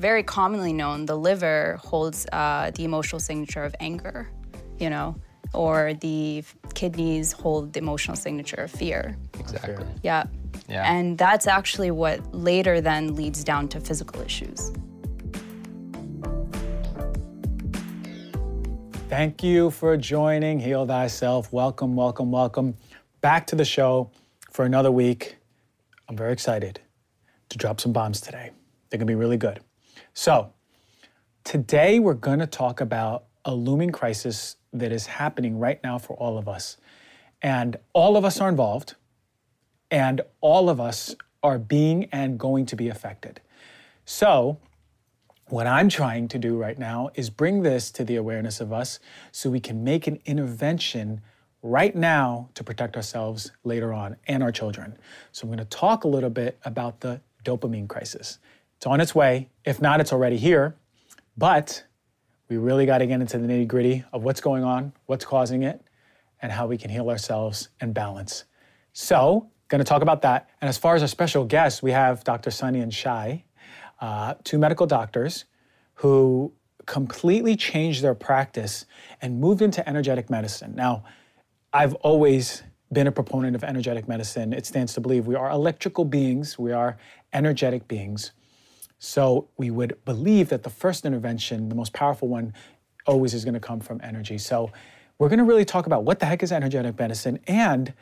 very commonly known, the liver holds uh, the emotional signature of anger, you know, or the kidneys hold the emotional signature of fear. Exactly. Yeah. Yeah. And that's actually what later then leads down to physical issues. Thank you for joining Heal Thyself. Welcome, welcome, welcome back to the show for another week. I'm very excited to drop some bombs today. They're gonna be really good. So, today we're gonna talk about a looming crisis that is happening right now for all of us. And all of us are involved, and all of us are being and going to be affected. So, what I'm trying to do right now is bring this to the awareness of us so we can make an intervention right now to protect ourselves later on and our children. So, I'm going to talk a little bit about the dopamine crisis. It's on its way. If not, it's already here. But we really got to get into the nitty gritty of what's going on, what's causing it, and how we can heal ourselves and balance. So, going to talk about that. And as far as our special guests, we have Dr. Sunny and Shai, uh, two medical doctors who completely changed their practice and moved into energetic medicine. Now, I've always been a proponent of energetic medicine. It stands to believe we are electrical beings, we are energetic beings. So we would believe that the first intervention, the most powerful one, always is going to come from energy. So we're going to really talk about what the heck is energetic medicine and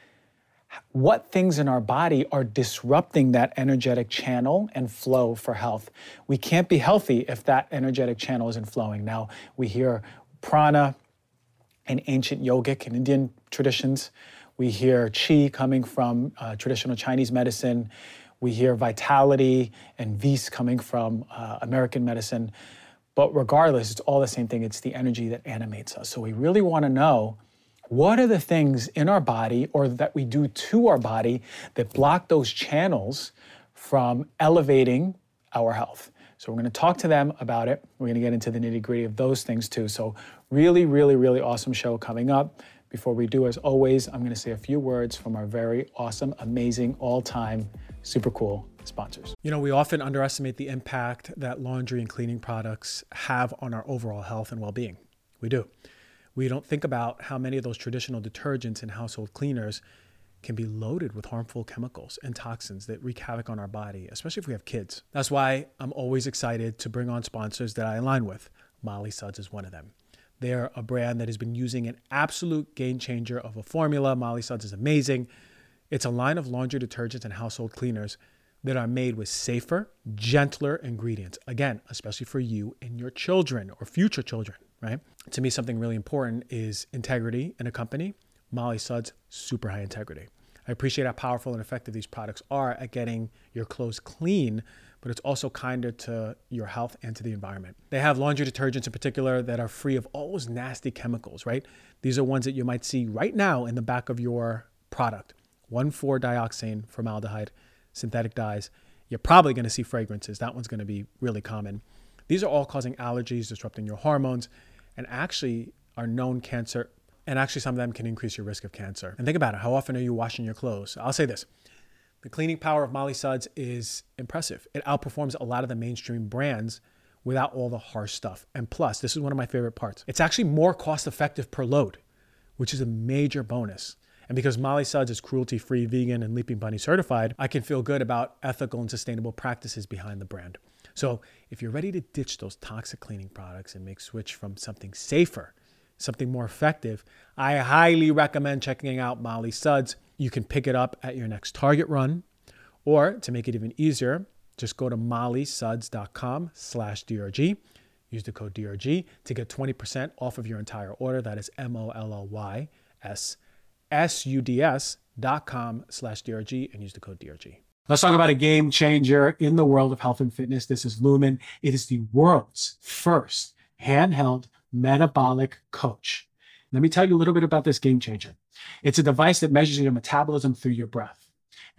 what things in our body are disrupting that energetic channel and flow for health. We can't be healthy if that energetic channel isn't flowing. Now, we hear prana in ancient yogic and Indian traditions. We hear qi coming from uh, traditional Chinese medicine. We hear vitality and vis coming from uh, American medicine. But regardless, it's all the same thing. It's the energy that animates us. So we really want to know what are the things in our body or that we do to our body that block those channels from elevating our health? So we're going to talk to them about it. We're going to get into the nitty gritty of those things too. So, really, really, really awesome show coming up. Before we do, as always, I'm going to say a few words from our very awesome, amazing, all time, super cool sponsors. You know, we often underestimate the impact that laundry and cleaning products have on our overall health and well being. We do. We don't think about how many of those traditional detergents and household cleaners can be loaded with harmful chemicals and toxins that wreak havoc on our body, especially if we have kids. That's why I'm always excited to bring on sponsors that I align with. Molly Suds is one of them. They're a brand that has been using an absolute game changer of a formula. Molly Suds is amazing. It's a line of laundry detergents and household cleaners that are made with safer, gentler ingredients. Again, especially for you and your children or future children, right? To me, something really important is integrity in a company. Molly Suds, super high integrity. I appreciate how powerful and effective these products are at getting your clothes clean, but it's also kinder to your health and to the environment. They have laundry detergents in particular that are free of all those nasty chemicals, right? These are ones that you might see right now in the back of your product 1 4 dioxane formaldehyde, synthetic dyes. You're probably going to see fragrances. That one's going to be really common. These are all causing allergies, disrupting your hormones, and actually are known cancer and actually some of them can increase your risk of cancer. And think about it, how often are you washing your clothes? I'll say this. The cleaning power of Molly Suds is impressive. It outperforms a lot of the mainstream brands without all the harsh stuff. And plus, this is one of my favorite parts. It's actually more cost effective per load, which is a major bonus. And because Molly Suds is cruelty free, vegan, and Leaping Bunny certified, I can feel good about ethical and sustainable practices behind the brand. So if you're ready to ditch those toxic cleaning products and make switch from something safer, something more effective, I highly recommend checking out Molly Suds. You can pick it up at your next Target run, or to make it even easier, just go to mollysuds.com slash DRG. Use the code DRG to get 20% off of your entire order. That is M-O-L-L-Y-S-S-U-D-S dot com slash DRG and use the code DRG. Let's talk about a game changer in the world of health and fitness. This is Lumen. It is the world's first handheld metabolic coach. Let me tell you a little bit about this game changer. It's a device that measures your metabolism through your breath.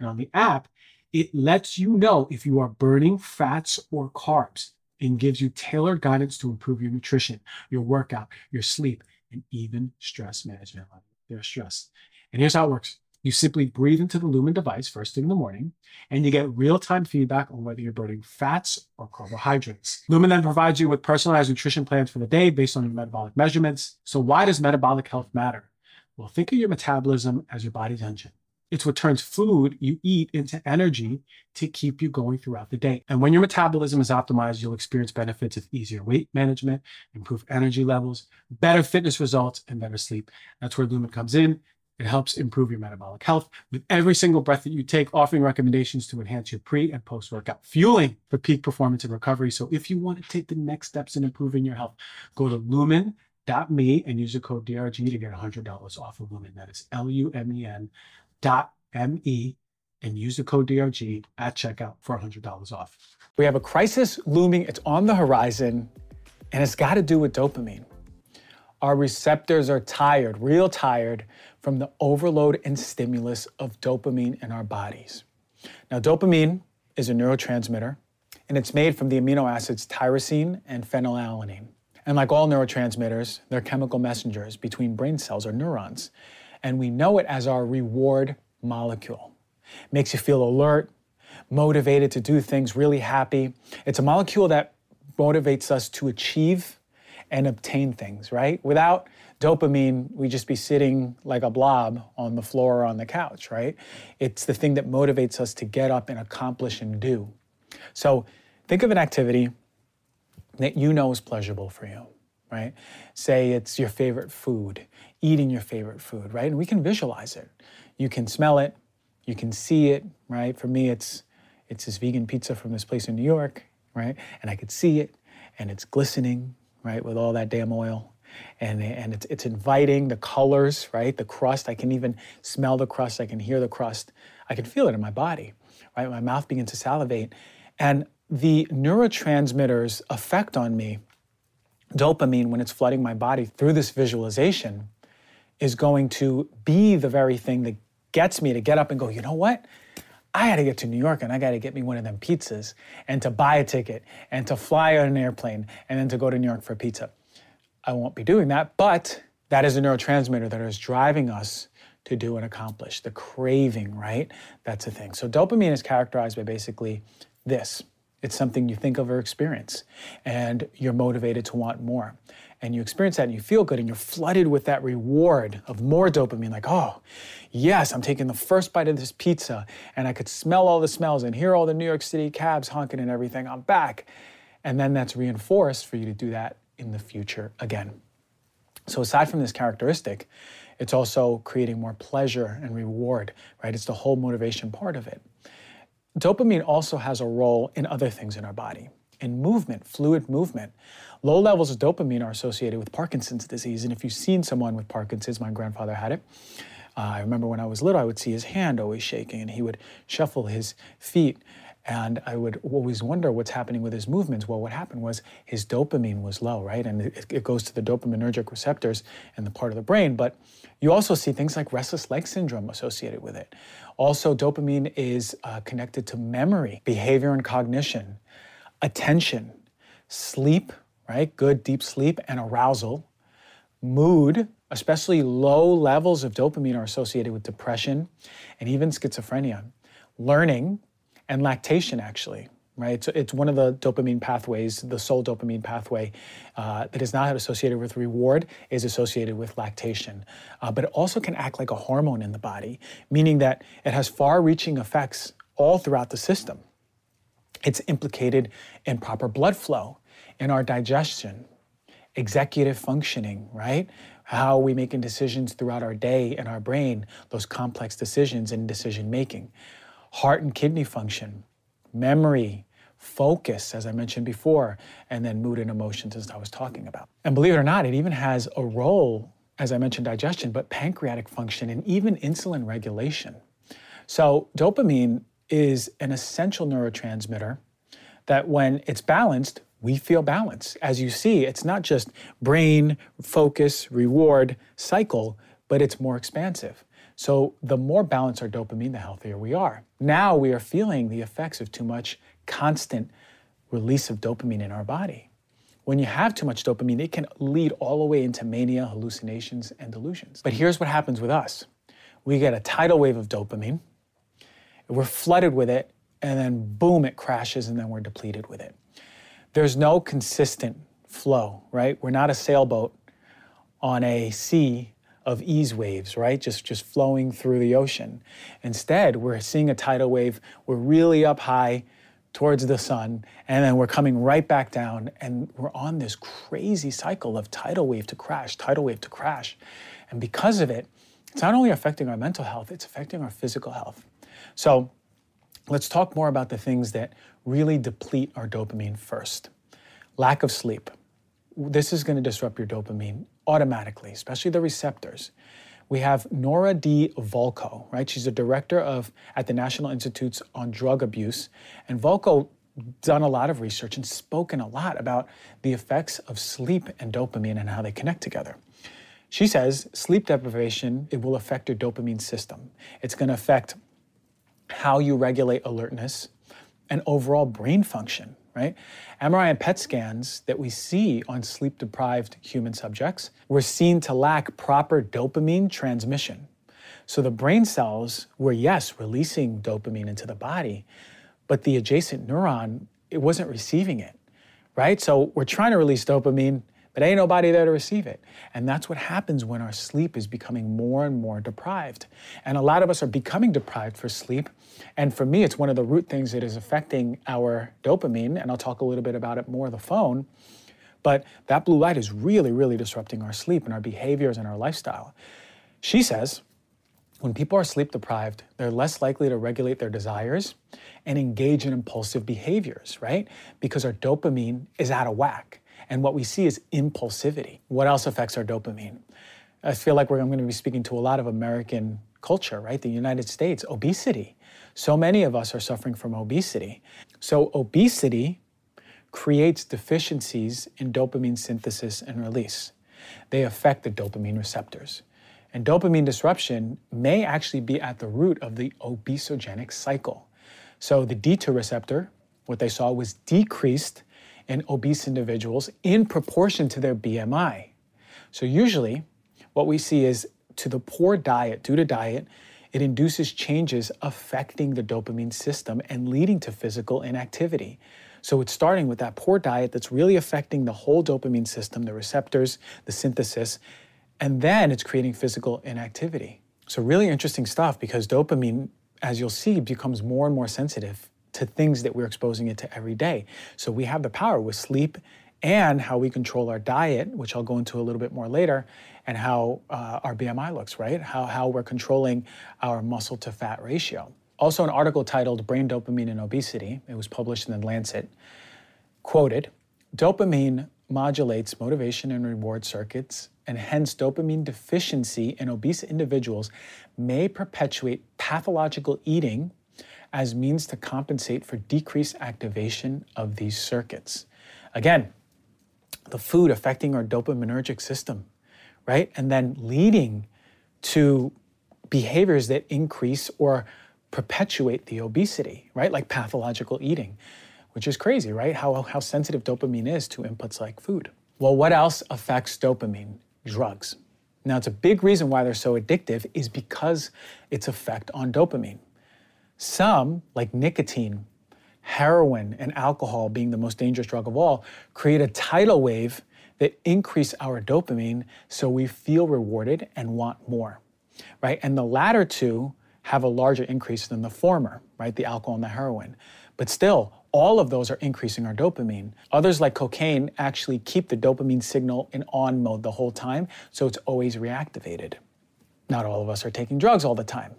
And on the app, it lets you know if you are burning fats or carbs and gives you tailored guidance to improve your nutrition, your workout, your sleep, and even stress management. There's stress. And here's how it works You simply breathe into the Lumen device first thing in the morning, and you get real time feedback on whether you're burning fats or carbohydrates. Lumen then provides you with personalized nutrition plans for the day based on your metabolic measurements. So, why does metabolic health matter? Well, think of your metabolism as your body's engine. It's what turns food you eat into energy to keep you going throughout the day. And when your metabolism is optimized, you'll experience benefits of easier weight management, improved energy levels, better fitness results, and better sleep. That's where Lumen comes in. It helps improve your metabolic health with every single breath that you take, offering recommendations to enhance your pre and post workout fueling for peak performance and recovery. So if you want to take the next steps in improving your health, go to lumen.me and use the code DRG to get $100 off of Lumen. That is L U M E N dot M E and use the code DRG at checkout for $100 off. We have a crisis looming, it's on the horizon, and it's got to do with dopamine. Our receptors are tired, real tired, from the overload and stimulus of dopamine in our bodies. Now, dopamine is a neurotransmitter, and it's made from the amino acids tyrosine and phenylalanine. And like all neurotransmitters, they're chemical messengers between brain cells or neurons. And we know it as our reward molecule. Makes you feel alert, motivated to do things, really happy. It's a molecule that motivates us to achieve and obtain things, right? Without dopamine, we'd just be sitting like a blob on the floor or on the couch, right? It's the thing that motivates us to get up and accomplish and do. So think of an activity that you know is pleasurable for you, right? Say it's your favorite food, eating your favorite food, right? And we can visualize it. You can smell it, you can see it, right? For me, it's it's this vegan pizza from this place in New York, right? And I could see it, and it's glistening, right, with all that damn oil. And, and it's, it's inviting the colors, right? The crust, I can even smell the crust, I can hear the crust, I can feel it in my body, right? My mouth begins to salivate. And the neurotransmitters effect on me, dopamine, when it's flooding my body through this visualization, is going to be the very thing that gets me to get up and go, you know what? I got to get to New York and I got to get me one of them pizzas and to buy a ticket and to fly on an airplane and then to go to New York for pizza. I won't be doing that, but that is a neurotransmitter that is driving us to do and accomplish. The craving, right? That's a thing. So dopamine is characterized by basically this. It's something you think of or experience, and you're motivated to want more and you experience that and you feel good and you're flooded with that reward of more dopamine like oh yes i'm taking the first bite of this pizza and i could smell all the smells and hear all the new york city cabs honking and everything i'm back. And then that's reinforced for you to do that in the future again. So aside from this characteristic it's also creating more pleasure and reward right? It's the whole motivation part of it. Dopamine also has a role in other things in our body in movement fluid movement Low levels of dopamine are associated with Parkinson's disease. And if you've seen someone with Parkinson's, my grandfather had it. Uh, I remember when I was little, I would see his hand always shaking and he would shuffle his feet. And I would always wonder what's happening with his movements. Well, what happened was his dopamine was low, right? And it, it goes to the dopaminergic receptors in the part of the brain. But you also see things like restless leg syndrome associated with it. Also, dopamine is uh, connected to memory, behavior and cognition, attention, sleep, right? Good deep sleep and arousal. Mood, especially low levels of dopamine, are associated with depression and even schizophrenia. Learning and lactation, actually, right? So it's one of the dopamine pathways, the sole dopamine pathway uh, that is not associated with reward, is associated with lactation. Uh, but it also can act like a hormone in the body, meaning that it has far reaching effects all throughout the system. It's implicated in proper blood flow in our digestion, executive functioning, right? How are we making decisions throughout our day in our brain, those complex decisions in decision making, heart and kidney function, memory, focus, as I mentioned before, and then mood and emotions, as I was talking about. And believe it or not, it even has a role, as I mentioned, digestion, but pancreatic function and even insulin regulation. So, dopamine is an essential neurotransmitter that, when it's balanced, we feel balance. As you see, it's not just brain, focus, reward, cycle, but it's more expansive. So the more balanced our dopamine, the healthier we are. Now we are feeling the effects of too much constant release of dopamine in our body. When you have too much dopamine, it can lead all the way into mania, hallucinations, and delusions. But here's what happens with us we get a tidal wave of dopamine, we're flooded with it, and then boom, it crashes, and then we're depleted with it. There's no consistent flow, right? We're not a sailboat on a sea of ease waves, right? Just just flowing through the ocean. Instead, we're seeing a tidal wave. We're really up high towards the sun, and then we're coming right back down, and we're on this crazy cycle of tidal wave to crash, tidal wave to crash. And because of it, it's not only affecting our mental health, it's affecting our physical health. So let's talk more about the things that really deplete our dopamine first. Lack of sleep. This is going to disrupt your dopamine automatically, especially the receptors. We have Nora D. Volkow, right? She's a director of at the National Institutes on Drug Abuse, and Volkow done a lot of research and spoken a lot about the effects of sleep and dopamine and how they connect together. She says sleep deprivation it will affect your dopamine system. It's going to affect how you regulate alertness and overall brain function right? MRI and PET scans that we see on sleep deprived human subjects were seen to lack proper dopamine transmission. So the brain cells were, yes, releasing dopamine into the body, but the adjacent neuron, it wasn't receiving it, right? So we're trying to release dopamine, but ain't nobody there to receive it. And that's what happens when our sleep is becoming more and more deprived. And a lot of us are becoming deprived for sleep. And for me, it's one of the root things that is affecting our dopamine. And I'll talk a little bit about it more the phone. But that blue light is really, really disrupting our sleep and our behaviors and our lifestyle. She says, when people are sleep deprived, they're less likely to regulate their desires and engage in impulsive behaviors, right? Because our dopamine is out of whack. And what we see is impulsivity. What else affects our dopamine? I feel like we're, I'm going to be speaking to a lot of American culture, right? The United States, obesity. So many of us are suffering from obesity. So, obesity creates deficiencies in dopamine synthesis and release. They affect the dopamine receptors. And dopamine disruption may actually be at the root of the obesogenic cycle. So, the D2 receptor, what they saw was decreased in obese individuals in proportion to their BMI. So, usually, what we see is to the poor diet, due to diet, it induces changes affecting the dopamine system and leading to physical inactivity. So, it's starting with that poor diet that's really affecting the whole dopamine system, the receptors, the synthesis, and then it's creating physical inactivity. So, really interesting stuff because dopamine, as you'll see, becomes more and more sensitive to things that we're exposing it to every day. So we have the power with sleep and how we control our diet, which I'll go into a little bit more later, and how uh, our BMI looks, right? How, how we're controlling our muscle to fat ratio. Also, an article titled Brain Dopamine and Obesity, it was published in The Lancet, quoted Dopamine modulates motivation and reward circuits, and hence dopamine deficiency in obese individuals may perpetuate pathological eating as means to compensate for decreased activation of these circuits. Again, the food affecting our dopaminergic system, right? And then leading to behaviors that increase or perpetuate the obesity, right? Like pathological eating, which is crazy, right? How, how sensitive dopamine is to inputs like food. Well, what else affects dopamine? Drugs. Now, it's a big reason why they're so addictive is because its effect on dopamine. Some, like nicotine, heroin, and alcohol being the most dangerous drug of all, create a tidal wave that increase our dopamine so we feel rewarded and want more, right? And the latter two have a larger increase than the former, right? The alcohol and the heroin. But still, all of those are increasing our dopamine. Others, like cocaine, actually keep the dopamine signal in on mode the whole time, so it's always reactivated. Not all of us are taking drugs all the time.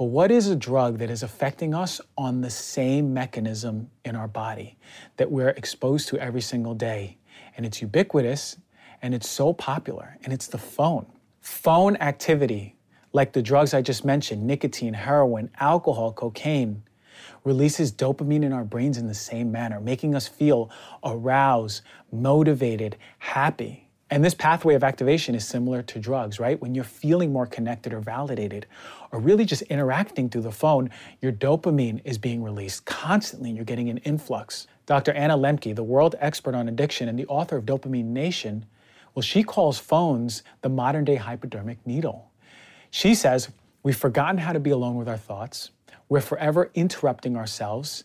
But what is a drug that is affecting us on the same mechanism in our body that we're exposed to every single day? And it's ubiquitous and it's so popular, and it's the phone. Phone activity, like the drugs I just mentioned nicotine, heroin, alcohol, cocaine releases dopamine in our brains in the same manner, making us feel aroused, motivated, happy. And this pathway of activation is similar to drugs, right? When you're feeling more connected or validated, or really just interacting through the phone, your dopamine is being released constantly and you're getting an influx. Dr. Anna Lembke, the world expert on addiction and the author of Dopamine Nation, well, she calls phones the modern day hypodermic needle. She says We've forgotten how to be alone with our thoughts. We're forever interrupting ourselves.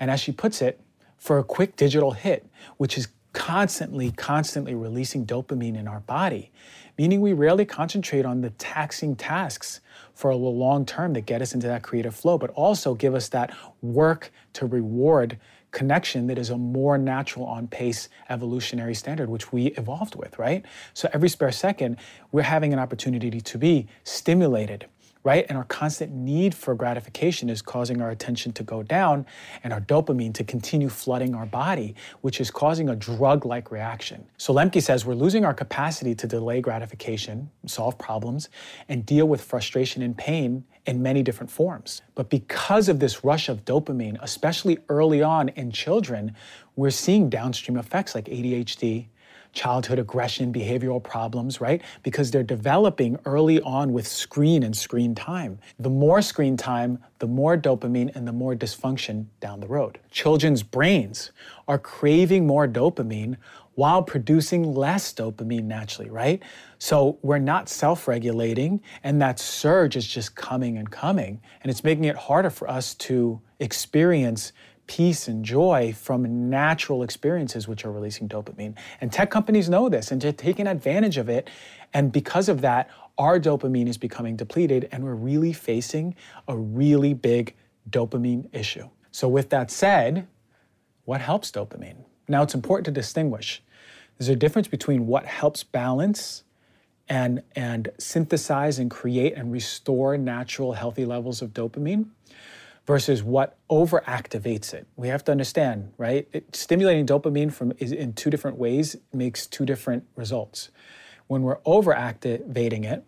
And as she puts it, for a quick digital hit, which is constantly, constantly releasing dopamine in our body, meaning we rarely concentrate on the taxing tasks for a long term that get us into that creative flow, but also give us that work to reward connection that is a more natural on pace evolutionary standard, which we evolved with, right? So every spare second, we're having an opportunity to be stimulated right? And our constant need for gratification is causing our attention to go down and our dopamine to continue flooding our body, which is causing a drug like reaction. So Lembke says we're losing our capacity to delay gratification, solve problems, and deal with frustration and pain in many different forms. But because of this rush of dopamine, especially early on in children, we're seeing downstream effects like ADHD, childhood aggression, behavioral problems, right? Because they're developing early on with screen and screen time. The more screen time, the more dopamine and the more dysfunction down the road. Children's brains are craving more dopamine while producing less dopamine naturally, right? So we're not self regulating, and that surge is just coming and coming. And it's making it harder for us to experience peace and joy from natural experiences which are releasing dopamine. And tech companies know this and they're taking advantage of it. And because of that, our dopamine is becoming depleted and we're really facing a really big dopamine issue. So, with that said, what helps dopamine? Now, it's important to distinguish. There's a difference between what helps balance and, and synthesize and create and restore natural healthy levels of dopamine versus what overactivates it. We have to understand, right? It, stimulating dopamine from is in two different ways makes two different results. When we're overactivating it,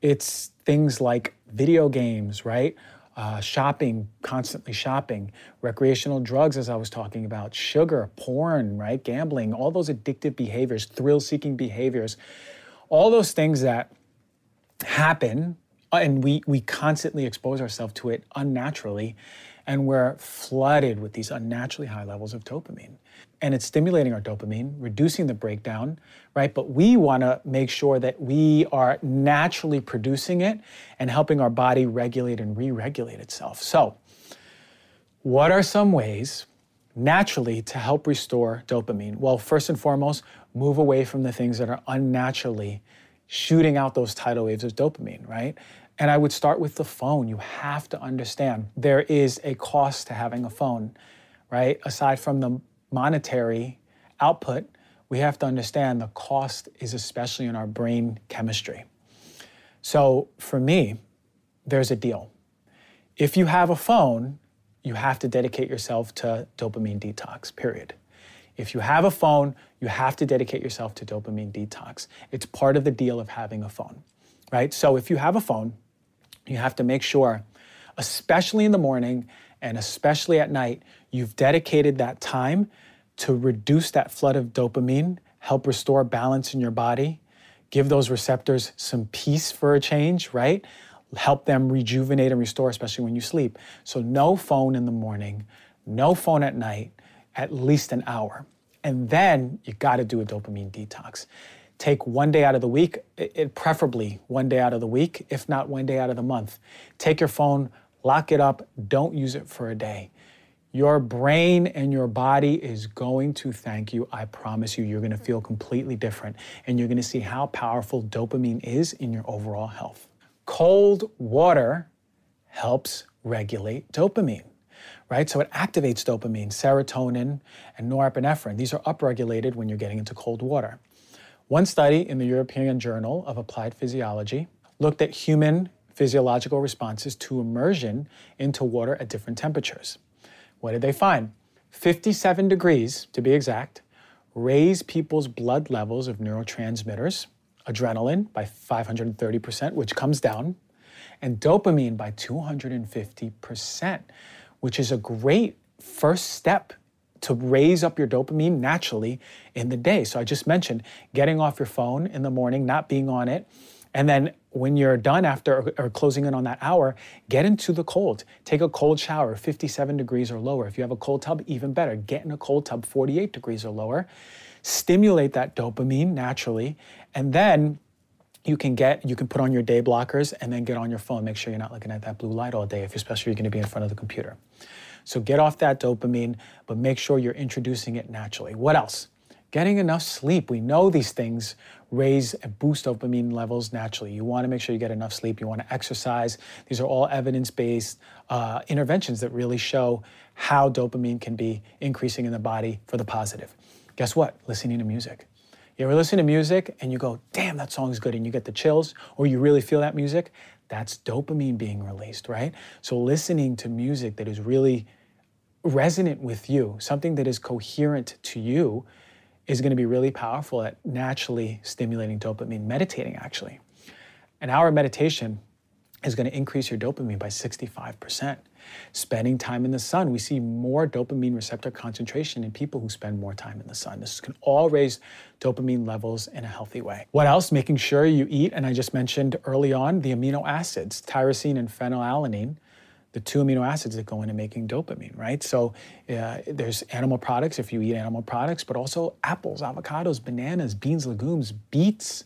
it's things like video games, right? Uh, shopping, constantly shopping, recreational drugs, as I was talking about, sugar, porn, right? Gambling, all those addictive behaviors, thrill seeking behaviors, all those things that happen Uh, and we, we constantly expose ourselves to it unnaturally, and we're flooded with these unnaturally high levels of dopamine. And it's stimulating our dopamine, reducing the breakdown, right? But we want to make sure that we are naturally producing it and helping our body regulate and re regulate itself. So, what are some ways naturally to help restore dopamine? Well, first and foremost, move away from the things that are unnaturally shooting out those tidal waves of dopamine, right? And I would start with the phone. You have to understand there is a cost to having a phone, right? Aside from the monetary output, we have to understand the cost is especially in our brain chemistry. So for me, there's a deal. If you have a phone, you have to dedicate yourself to dopamine detox, period. If you have a phone, you have to dedicate yourself to dopamine detox. It's part of the deal of having a phone, right? So if you have a phone, you have to make sure, especially in the morning and especially at night, you've dedicated that time to reduce that flood of dopamine, help restore balance in your body, give those receptors some peace for a change, right? Help them rejuvenate and restore, especially when you sleep. So, no phone in the morning, no phone at night, at least an hour. And then you gotta do a dopamine detox take one day out of the week, it, preferably one day out of the week, if not one day out of the month. Take your phone, lock it up, don't use it for a day. Your brain and your body is going to thank you. I promise you, you're going to feel completely different and you're going to see how powerful dopamine is in your overall health. Cold water helps regulate dopamine, right? So it activates dopamine, serotonin, and norepinephrine. These are upregulated when you're getting into cold water. One study in the European Journal of Applied Physiology looked at human physiological responses to immersion into water at different temperatures. What did they find? 57 degrees, to be exact, raise people's blood levels of neurotransmitters, adrenaline by 530%, which comes down, and dopamine by 250%, which is a great first step to raise up your dopamine naturally in the day. So I just mentioned getting off your phone in the morning, not being on it. And then when you're done after or, closing in on that hour, get into the cold. Take a cold shower, 57 degrees or lower. If you have a cold tub, even better. Get in a cold tub, 48 degrees or lower. Stimulate that dopamine naturally. And then you can get you can put on your day blockers and then get on your phone make sure you're not looking at that blue light all day if especially you're going to be in front of the computer so get off that dopamine but make sure you're introducing it naturally. What else? Getting enough sleep. We know these things raise and boost dopamine levels naturally. You want to make sure you get enough sleep. You want to exercise. These are all evidence-based uh, interventions that really show how dopamine can be increasing in the body for the positive. Guess what? Listening to music. You ever listen to music and you go, damn, that song's good, and you get the chills, or you really feel that music? That's dopamine being released, right? So listening to music that is really resonant with you, something that is coherent to you, is going to be really powerful at naturally stimulating dopamine. Meditating, actually. An hour of meditation is going to increase your dopamine by 65%. Spending time in the sun, we see more dopamine receptor concentration in people who spend more time in the sun. This can all raise dopamine levels in a healthy way. What else? Making sure you eat, and I just mentioned early on the amino acids, tyrosine and phenylalanine the two amino acids that go into making dopamine, right? So uh, there's animal products if you eat animal products, but also apples, avocados, bananas, beans, legumes, beets,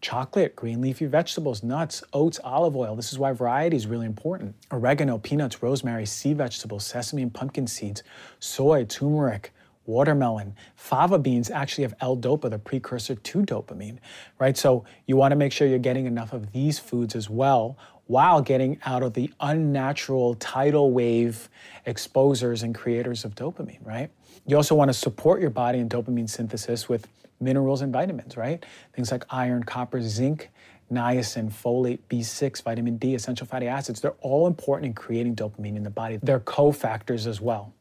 chocolate, green leafy vegetables, nuts, oats, olive oil. This is why variety is really important. Oregano, peanuts, rosemary, sea vegetables, sesame and pumpkin seeds, soy, turmeric, watermelon, fava beans actually have L-dopa, the precursor to dopamine, right? So you want to make sure you're getting enough of these foods as well while getting out of the unnatural tidal wave exposers and creators of dopamine, right? You also want to support your body in dopamine synthesis with minerals and vitamins, right? Things like iron, copper, zinc, niacin, folate, B6, vitamin D, essential fatty acids, they're all important in creating dopamine in the body. They're cofactors as well.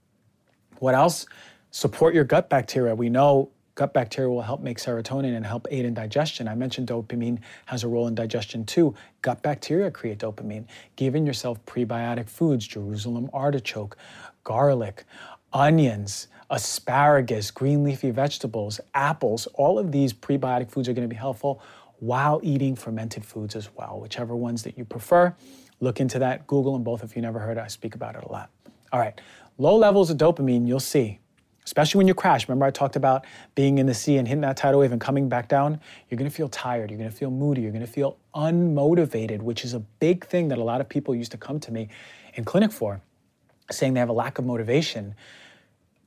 What else? Support your gut bacteria. We know gut bacteria will help make serotonin and help aid in digestion. I mentioned dopamine has a role in digestion too. Gut bacteria create dopamine. Giving yourself prebiotic foods, Jerusalem artichoke, garlic, onions, asparagus, green leafy vegetables, apples, all of these prebiotic foods are going to be helpful while eating fermented foods as well, whichever ones that you prefer. Look into that. Google them both if you never heard. I speak about it a lot. All right, low levels of dopamine, you'll see, especially when you crash. Remember, I talked about being in the sea and hitting that tidal wave and coming back down? You're gonna feel tired, you're gonna feel moody, you're gonna feel unmotivated, which is a big thing that a lot of people used to come to me in clinic for, saying they have a lack of motivation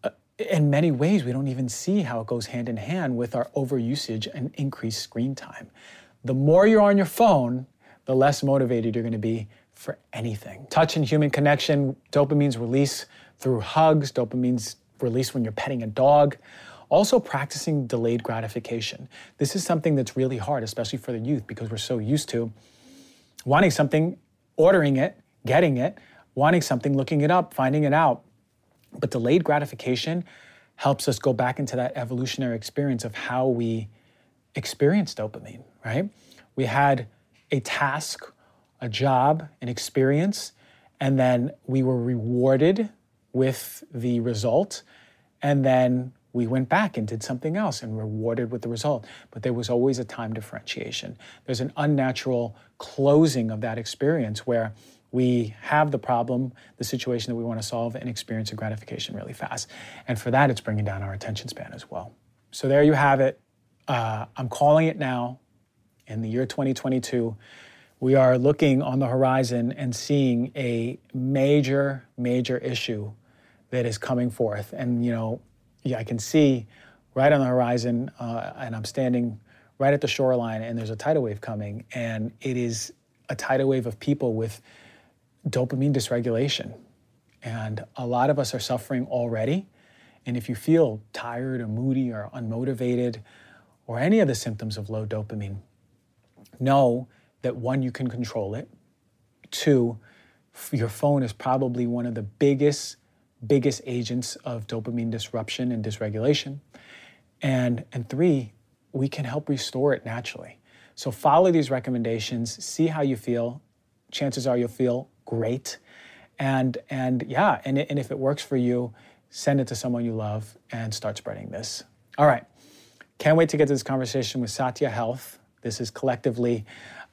uh, in many ways, we don't even see how it goes hand in hand with our overusage and increased screen time. The more you're on your phone, the less motivated you're to be for anything. Touch and human connection, dopamine's release through hugs, dopamine's release when you're petting a dog. Also, practicing delayed gratification. This is something that's really hard, especially for the youth, because we're so used to wanting something, ordering it, getting it, wanting something, looking it up, finding it out, but delayed gratification helps us go back into that evolutionary experience of how we experience dopamine, right? We had a task, a job, an experience, and then we were rewarded with the result, and then we went back and did something else and rewarded with the result. But there was always a time differentiation. There's an unnatural closing of that experience where we have the problem, the situation that we want to solve, and experience a gratification really fast. And for that, it's bringing down our attention span as well. So there you have it. Uh, I'm calling it now. In the year 2022, we are looking on the horizon and seeing a major, major issue that is coming forth. And you know, yeah, I can see right on the horizon, uh, and I'm standing right at the shoreline, and there's a tidal wave coming, and it is a tidal wave of people with dopamine dysregulation. And a lot of us are suffering already. And if you feel tired or moody or unmotivated or any of the symptoms of low dopamine, know that one, you can control it. Two, your phone is probably one of the biggest, biggest agents of dopamine disruption and dysregulation. And, and three, we can help restore it naturally. So follow these recommendations, see how you feel. Chances are you'll feel great. And, and yeah, and, and if it works for you, send it to someone you love and start spreading this. All right. Can't wait to get to this conversation with Satya Health. This is collectively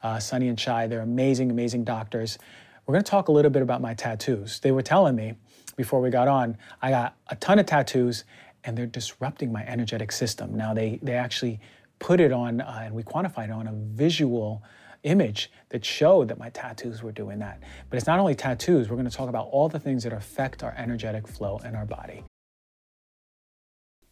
uh, Sunny and Shai. They're amazing, amazing doctors. We're going to talk a little bit about my tattoos. They were telling me before we got on, I got a ton of tattoos and they're disrupting my energetic system. Now, they, they actually put it on uh, and we quantified on a visual image that showed that my tattoos were doing that. But it's not only tattoos, we're going to talk about all the things that affect our energetic flow in our body.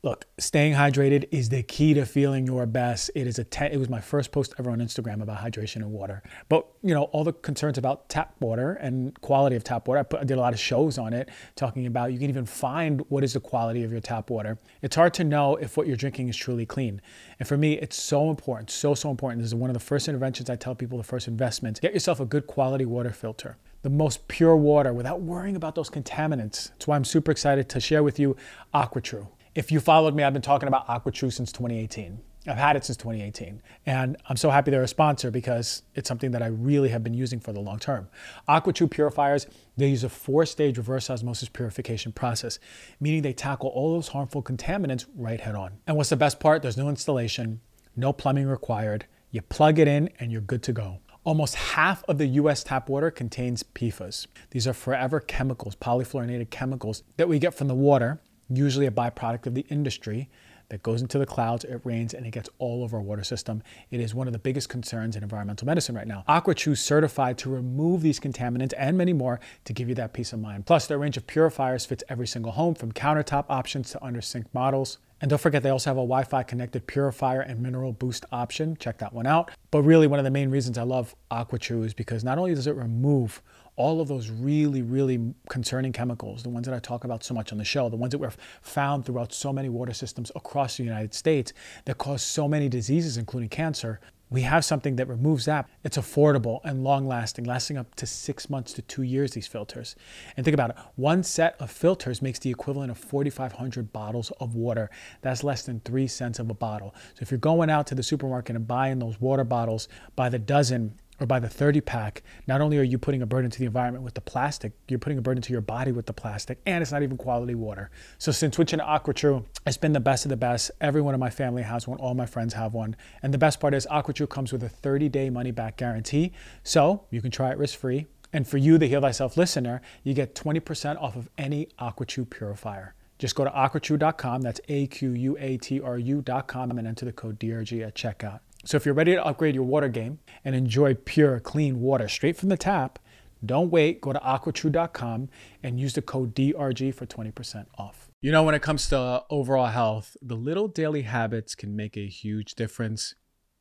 Look, staying hydrated is the key to feeling your best. It is a te- it was my first post ever on Instagram about hydration and water. But you know, all the concerns about tap water and quality of tap water. I, put, I did a lot of shows on it, talking about you can even find what is the quality of your tap water. It's hard to know if what you're drinking is truly clean. And for me, it's so important, so so important. This is one of the first interventions I tell people. The first investment: get yourself a good quality water filter the most pure water without worrying about those contaminants. That's why I'm super excited to share with you AquaTru. If you followed me, I've been talking about AquaTru since 2018. I've had it since 2018. And I'm so happy they're a sponsor because it's something that I really have been using for the long term. AquaTru purifiers, they use a four stage reverse osmosis purification process, meaning they tackle all those harmful contaminants right head on. And what's the best part? There's no installation, no plumbing required. You plug it in and you're good to go. Almost half of the US tap water contains PFAS. These are forever chemicals, polyfluorinated chemicals that we get from the water usually a byproduct of the industry that goes into the clouds, it rains, and it gets all over our water system. It is one of the biggest concerns in environmental medicine right now. AquaTru certified to remove these contaminants and many more to give you that peace of mind. Plus, their range of purifiers fits every single home from countertop options to under sink models. And don't forget, they also have a Wi Fi connected purifier and mineral boost option. Check that one out. But really, one of the main reasons I love AquaTru is because not only does it remove all of those really, really concerning chemicals, the ones that I talk about so much on the show, the ones that were found throughout so many water systems across the United States that cause so many diseases, including cancer, we have something that removes that. It's affordable and long lasting, lasting up to six months to two years, these filters. And think about it one set of filters makes the equivalent of 4,500 bottles of water. That's less than three cents of a bottle. So if you're going out to the supermarket and buying those water bottles by the dozen, or by the 30 pack, not only are you putting a burden to the environment with the plastic, you're putting a burden to your body with the plastic, and it's not even quality water. So since switching to AquaTru, it's been the best of the best. Everyone in my family has one, all my friends have one. And the best part is AquaTru comes with a 30-day money-back guarantee, so you can try it risk-free. And for you, the Heal Thyself listener, you get 20% off of any AquaTru purifier. Just go to aquatru.com, that's A-Q-U-A-T-R-U.com, and enter the code DRG at checkout. So if you're ready to upgrade your water game and enjoy pure, clean water straight from the tap, don't wait. Go to aquatru.com and use the code DRG for 20% off. You know, when it comes to overall health, the little daily habits can make a huge difference.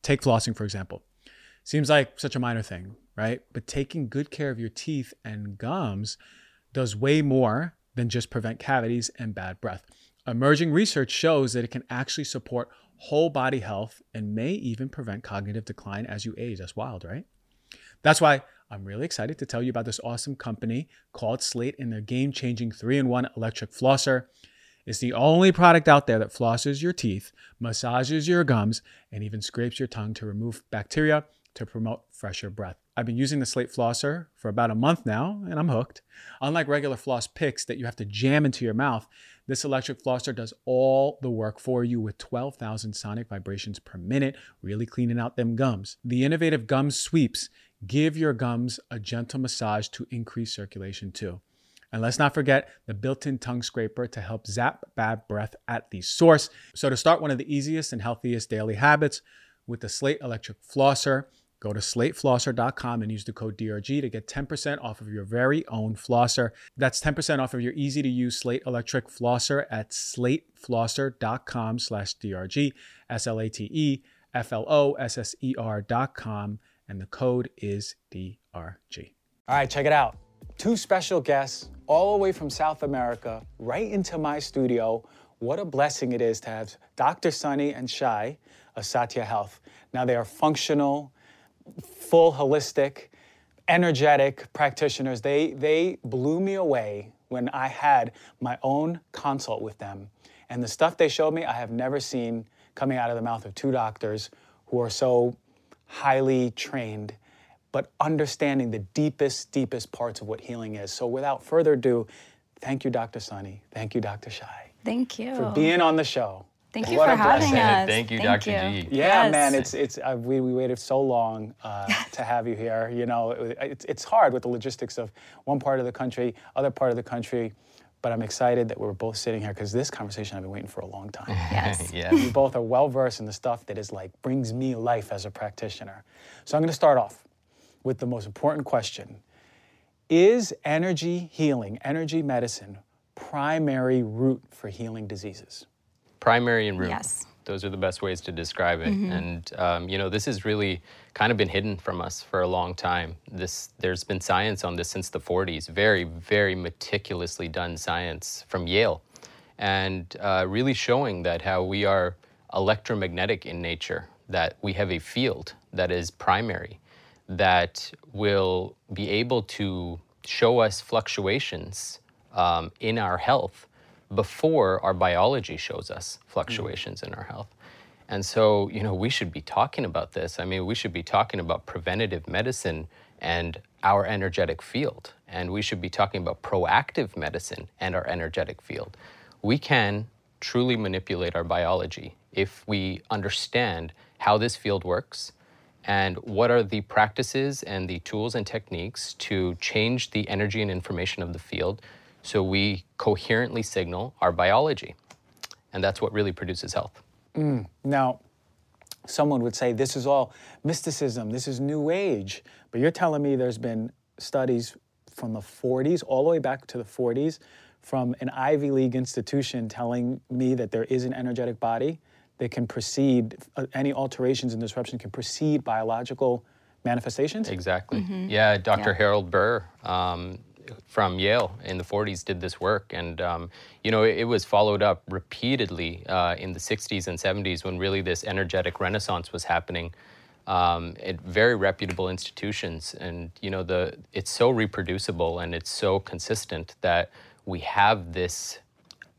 Take flossing, for example. Seems like such a minor thing, right? But taking good care of your teeth and gums does way more than just prevent cavities and bad breath. Emerging research shows that it can actually support whole body health and may even prevent cognitive decline as you age. That's wild, right? That's why I'm really excited to tell you about this awesome company called Slate and their game changing 3 in 1 electric flosser. It's the only product out there that flosses your teeth, massages your gums, and even scrapes your tongue to remove bacteria to promote fresher breath. I've been using the Slate flosser for about a month now, and I'm hooked. Unlike regular floss picks that you have to jam into your mouth, this electric flosser does all the work for you with 12,000 sonic vibrations per minute, really cleaning out them gums. The innovative gum sweeps give your gums a gentle massage to increase circulation too. And let's not forget the built in tongue scraper to help zap bad breath at the source. So, to start one of the easiest and healthiest daily habits with the Slate Electric Flosser, Go to slateflosser.com and use the code DRG to get 10% off of your very own flosser. That's 10% off of your easy to use Slate electric flosser at slateflosser.com slash DRG, S L A T E F L O S S E R.com, and the code is DRG. All right, check it out. Two special guests all the way from South America right into my studio. What a blessing it is to have Dr. Sunny and Shai of Satya Health. Now, they are functional full holistic, energetic practitioners. They, they blew me away when I had my own consult with them. And the stuff they showed me, I have never seen coming out of the mouth of two doctors who are so highly trained, but understanding the deepest, deepest parts of what healing is. So without further ado, thank you, Dr. Sunny. Thank you, Dr. Shai. Thank you. For being on the show. Thank you what for having blessing. us. Thank you, Thank Dr. You. G. Yeah, yes. man, it's it's uh, we, we waited so long uh, to have you here. You know, it, it's it's hard with the logistics of one part of the country, other part of the country, but I'm excited that we're both sitting here because this conversation I've been waiting for a long time. Yes. yeah. we both are well versed in the stuff that is like brings me life as a practitioner. So I'm going to start off with the most important question. Is energy healing, energy medicine, primary route for healing diseases? Primary and root. Yes. Those are the best ways to describe it. And um, you know, this has really kind of been hidden from us for a long time. This there's been science on this since the 40s. Very, very meticulously done science from Yale, and uh, really showing that how we are electromagnetic in nature. That we have a field that is primary, that will be able to show us fluctuations um, in our health before our biology shows us hmm. fluctuations in our health. And so, you know, we should be talking about this. I mean, we should be talking about preventative medicine and our energetic field. And we should be talking about proactive medicine and our energetic field. We can truly manipulate our biology if we understand how this field works and what are the practices and the tools and techniques to change the energy and information of the field so we coherently signal our biology. And that's what really produces health. Now, someone would say this is all mysticism, this is new age, but you're telling me there's been studies from the 40s, all the way back to the 40s, from an Ivy League institution telling me that there is an energetic body that can precede, uh, any alterations and disruption can precede biological manifestations? Exactly. Yeah, Dr. Yeah. Harold Burr um, from Yale in the 40s did this work, and um, you know it, it was followed up repeatedly uh, in the 60s and 70s when really this energetic renaissance was happening um, at very reputable institutions, and you know the it's so reproducible and it's so consistent that we have this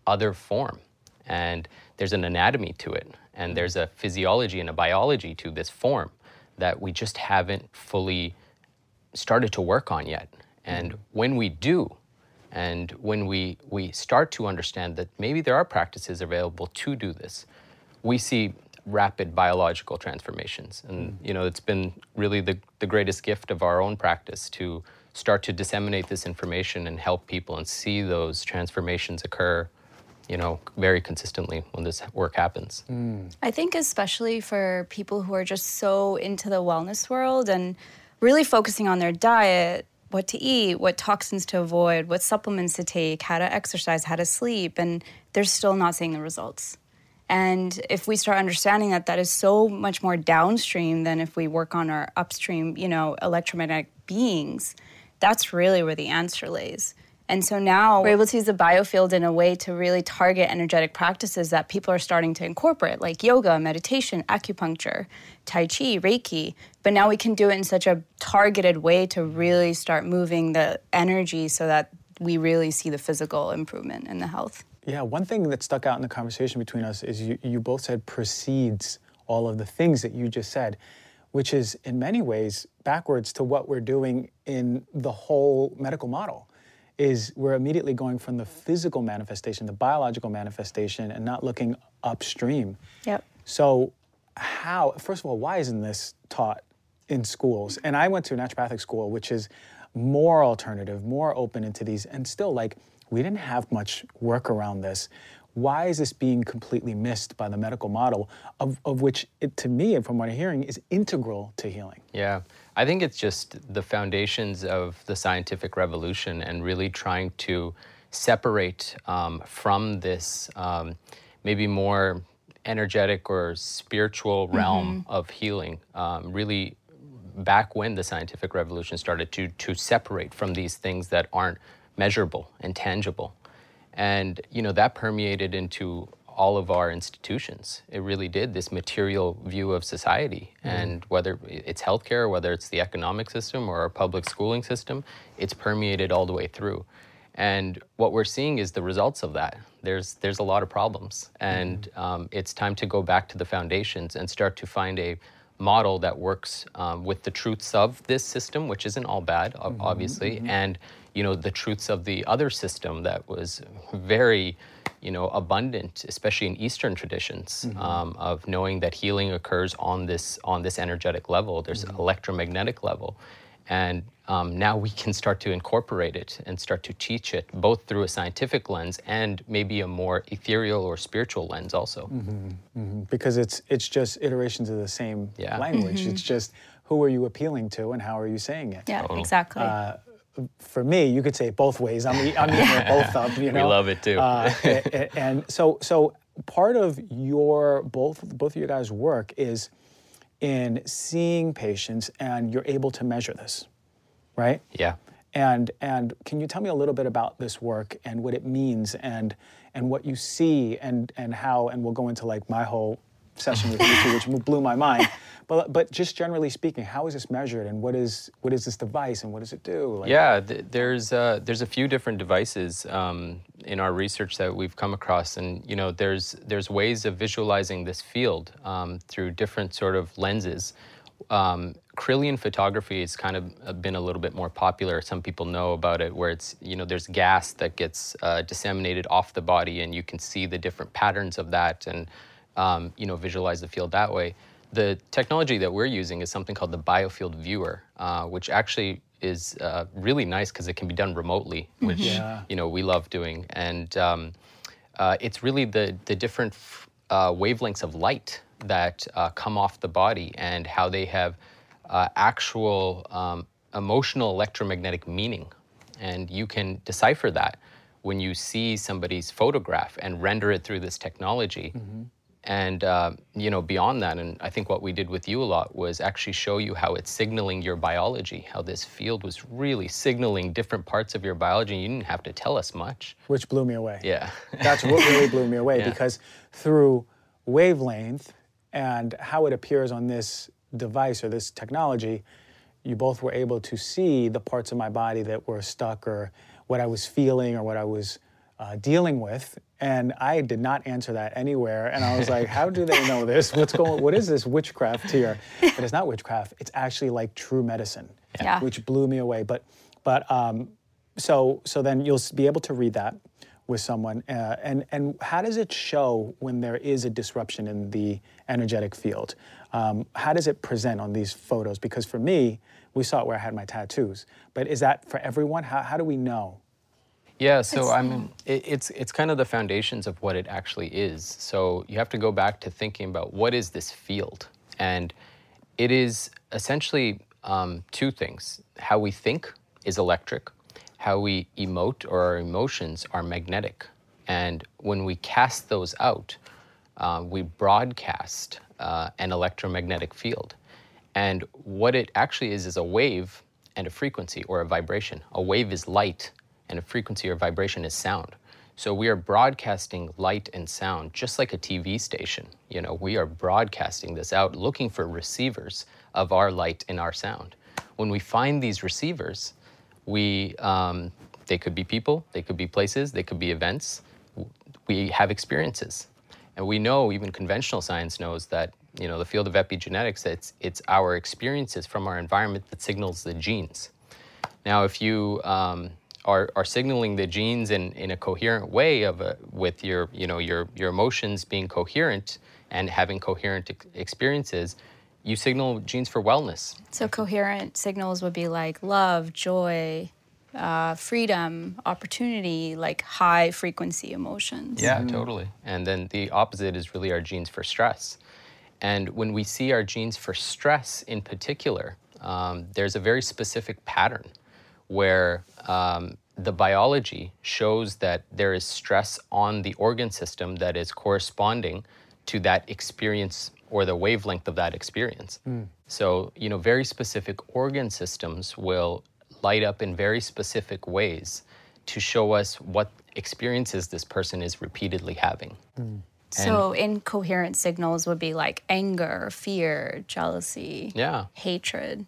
other form. And there's an anatomy to it. And there's a physiology and a biology to this form that we just haven't fully started to work on yet and mm-hmm. when we do and when we we start to understand that maybe there are practices available to do this we see rapid biological transformations. And mm-hmm. you know it's been really the, the greatest gift of our own practice to start to disseminate this information and help people and see those transformations occur you know very consistently when this work happens. Mm. I think especially for people who are just so into the wellness world and really focusing on their diet, what to eat, what toxins to avoid, what supplements to take, how to exercise, how to sleep, and they're still not seeing the results. And if we start understanding that that is so much more downstream than if we work on our upstream, you know, electromagnetic beings, that's really where the answer lays. And so now we're able to use the biofield in a way to really target energetic practices that people are starting to incorporate, like yoga, meditation, acupuncture, Tai Chi, Reiki. But now we can do it in such a targeted way to really start moving the energy so that we really see the physical improvement in the health. Yeah, one thing that stuck out in the conversation between us is you, you both said precedes all of the things that you just said, which is in many ways backwards to what we're doing in the whole medical model. Is we're immediately going from the physical manifestation, the biological manifestation, and not looking upstream. Yep. So, how, first of all, why isn't this taught in schools? And I went to a naturopathic school, which is more alternative, more open into these, and still like we didn't have much work around this. Why is this being completely missed by the medical model, of, of which, it, to me, and from what I'm hearing, is integral to healing? Yeah, I think it's just the foundations of the scientific revolution and really trying to separate um, from this um, maybe more energetic or spiritual realm of healing. Um, really, back when the scientific revolution started, to to separate from these things that aren't measurable and tangible, and you know that permeated into all of our institutions. It really did this material view of society, and whether it's healthcare, whether it's the economic system or our public schooling system, it's permeated all the way through. And what we're seeing is the results of that. There's there's a lot of problems, and um, it's time to go back to the foundations and start to find a model that works um, with the truths of this system, which isn't all bad, ob- obviously, and you know the truths of the other system that was very you know abundant, especially in Eastern traditions, mm-hmm. um, of knowing that healing occurs on this on this energetic level. There's mm-hmm. electromagnetic level, And um, now we can start to incorporate it and start to teach it both through a scientific lens and maybe a more ethereal or spiritual lens also. Mm-hmm. because it's it's just iterations of the same Yeah. language. It's just who are you appealing to and how are you saying it? Yeah, Totally. exactly. Uh, For me, you could say it both ways. I'm, I'm eating both up. You know, We love it too. Uh, and so so part of your both both of you guys' work is in seeing patients, and you're able to measure this, right? yeah. And and can you tell me a little bit about this work and what it means and and what you see and and how and we'll go into like my whole session with you two, which blew my mind. But but just generally speaking, how is this measured and what is what is this device and what does it do? Like, Yeah, th- there's uh, there's a few different devices um, in our research that we've come across, and you know there's there's ways of visualizing this field um, through different sort of lenses. Um, Kirlian photography has kind of uh, been a little bit more popular. Some people know about it, where it's you know there's gas that gets uh, disseminated off the body, and you can see the different patterns of that, and um, you know visualize the field that way. The technology that we're using is something called the Biofield Viewer, uh, which actually is uh, really nice because it can be done remotely, which Yeah. you know we love doing, and um, uh, it's really the the different f- uh, wavelengths of light that uh, come off the body and how they have uh, actual um, emotional electromagnetic meaning, and you can decipher that when you see somebody's photograph and render it through this technology. And uh, you know, beyond that, and I think what we did with you a lot was actually show you how it's signaling your biology, how this field was really signaling different parts of your biology. You didn't have to tell us much. which blew me away. Yeah. That's what really blew me away Yeah. because through wavelength and how it appears on this device or this technology, you both were able to see the parts of my body that were stuck or what I was feeling or what I was uh, dealing with. And I did not answer that anywhere. And I was like, how do they know this? What's going what is this witchcraft here? But it's not witchcraft. It's actually like true medicine. Yeah. Which blew me away. But but um, so so then you'll be able to read that with someone uh, and and how does it show when there is a disruption in the energetic field um, how does it present on these photos because for me we saw it where i had my tattoos but is that for everyone how, how do we know Yeah, so I mean, it, it's it's kind of the foundations of what it actually is. So you have to go back to thinking about what is this field, and it is essentially um, two things: how we think is electric, how we emote or our emotions are magnetic, and when we cast those out, uh, we broadcast uh, an electromagnetic field. And what it actually is is a wave and a frequency or a vibration. A wave is light, and a frequency or vibration is sound. So we are broadcasting light and sound just like a TV station. You know, we are broadcasting this out looking for receivers of our light and our sound. When we find these receivers, we um, they could be people, they could be places, they could be events. We have experiences, and we know even conventional science knows that you know the field of epigenetics. It's it's our experiences from our environment that signals the genes. Now, if you um, are, are signaling the genes in, in a coherent way of a, with your you know your your emotions being coherent and having coherent ex- experiences, you signal genes for wellness. So coherent signals would be like love, joy, uh, freedom, opportunity, like high frequency emotions. Yeah, totally. And then the opposite is really our genes for stress. And when we see our genes for stress in particular, um, there's a very specific pattern where um, the biology shows that there is stress on the organ system that is corresponding to that experience or the wavelength of that experience. So, you know, very specific organ systems will light up in very specific ways to show us what experiences this person is repeatedly having. So incoherent signals would be like anger, fear, jealousy, Yeah. hatred.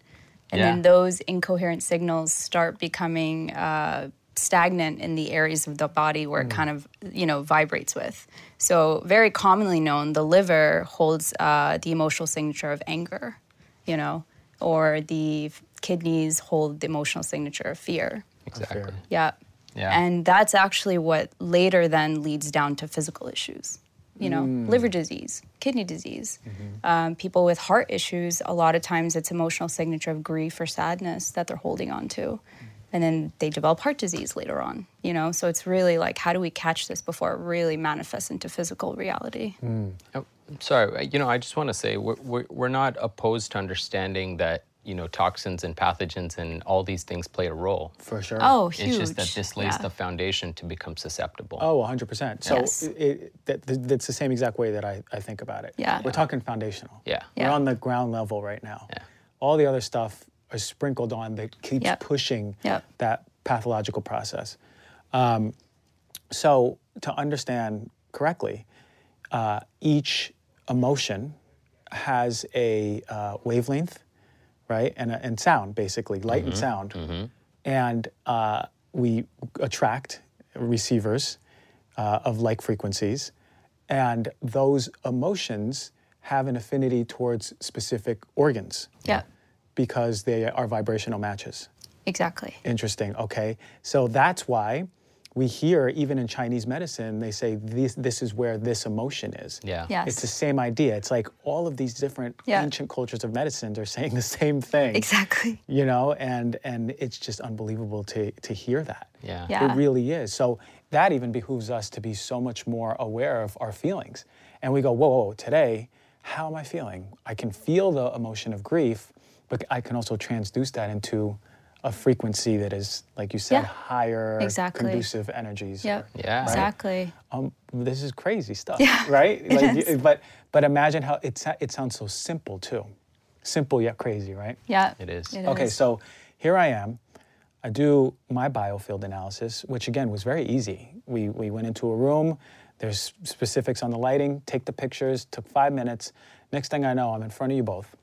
And Yeah. then those incoherent signals start becoming uh, stagnant in the areas of the body where it kind of, you know, vibrates with. So very commonly known, the liver holds uh, the emotional signature of anger, you know, or the f- kidneys hold the emotional signature of fear. Exactly. Yeah. Yeah. And that's actually what later then leads down to physical issues. You know, mm. liver disease, kidney disease. Mm-hmm. Um, people with heart issues, a lot of times it's emotional signature of grief or sadness that they're holding on to. Mm. And then they develop heart disease later on, you know? So it's really like, how do we catch this before it really manifests into physical reality? Mm. Oh, sorry, uh, you know, I just want to say we're, we're, we're not opposed to understanding that, you know, toxins and pathogens and all these things play a role. For sure. Oh, huge. It's just that this lays Yeah. the foundation to become susceptible. Oh, 100%. So Yes. it, it, that, that's the same exact way that I, I think about it. Yeah. We're talking foundational. Yeah. Yeah. We're on the ground level right now. Yeah. All the other stuff is sprinkled on that keeps Yep. pushing Yep. that pathological process. Um, so to understand correctly, uh, each emotion has a uh, wavelength, right, and, and sound basically, light and sound, and uh, we attract receivers uh, of like frequencies, and those emotions have an affinity towards specific organs Yeah, because they are vibrational matches. exactly. Interesting. Okay. So that's why we hear, even in Chinese medicine, they say this, this is where this emotion is. Yeah. Yes. It's the same idea. It's like all of these different Yeah. ancient cultures of medicine are saying the same thing. Exactly. You know, and and it's just unbelievable to to hear that. Yeah. Yeah. It really is. So that even behooves us to be so much more aware of our feelings. And we go, whoa, whoa, today, how am I feeling? I can feel the emotion of grief, but I can also transduce that into a frequency that is, like you said, Yeah. higher, Exactly. conducive energies. Yep. Yeah. Right. Exactly. Um, this is crazy stuff, Yeah, right? it Like, is. you- but but imagine how it it sounds so simple too, simple yet crazy, right? Yeah. It is. It Okay, is. so here I am. I do my biofield analysis, which again was very easy. We, we went into a room, there's specifics on the lighting, take the pictures, took five minutes. Next thing I know, I'm in front of you both.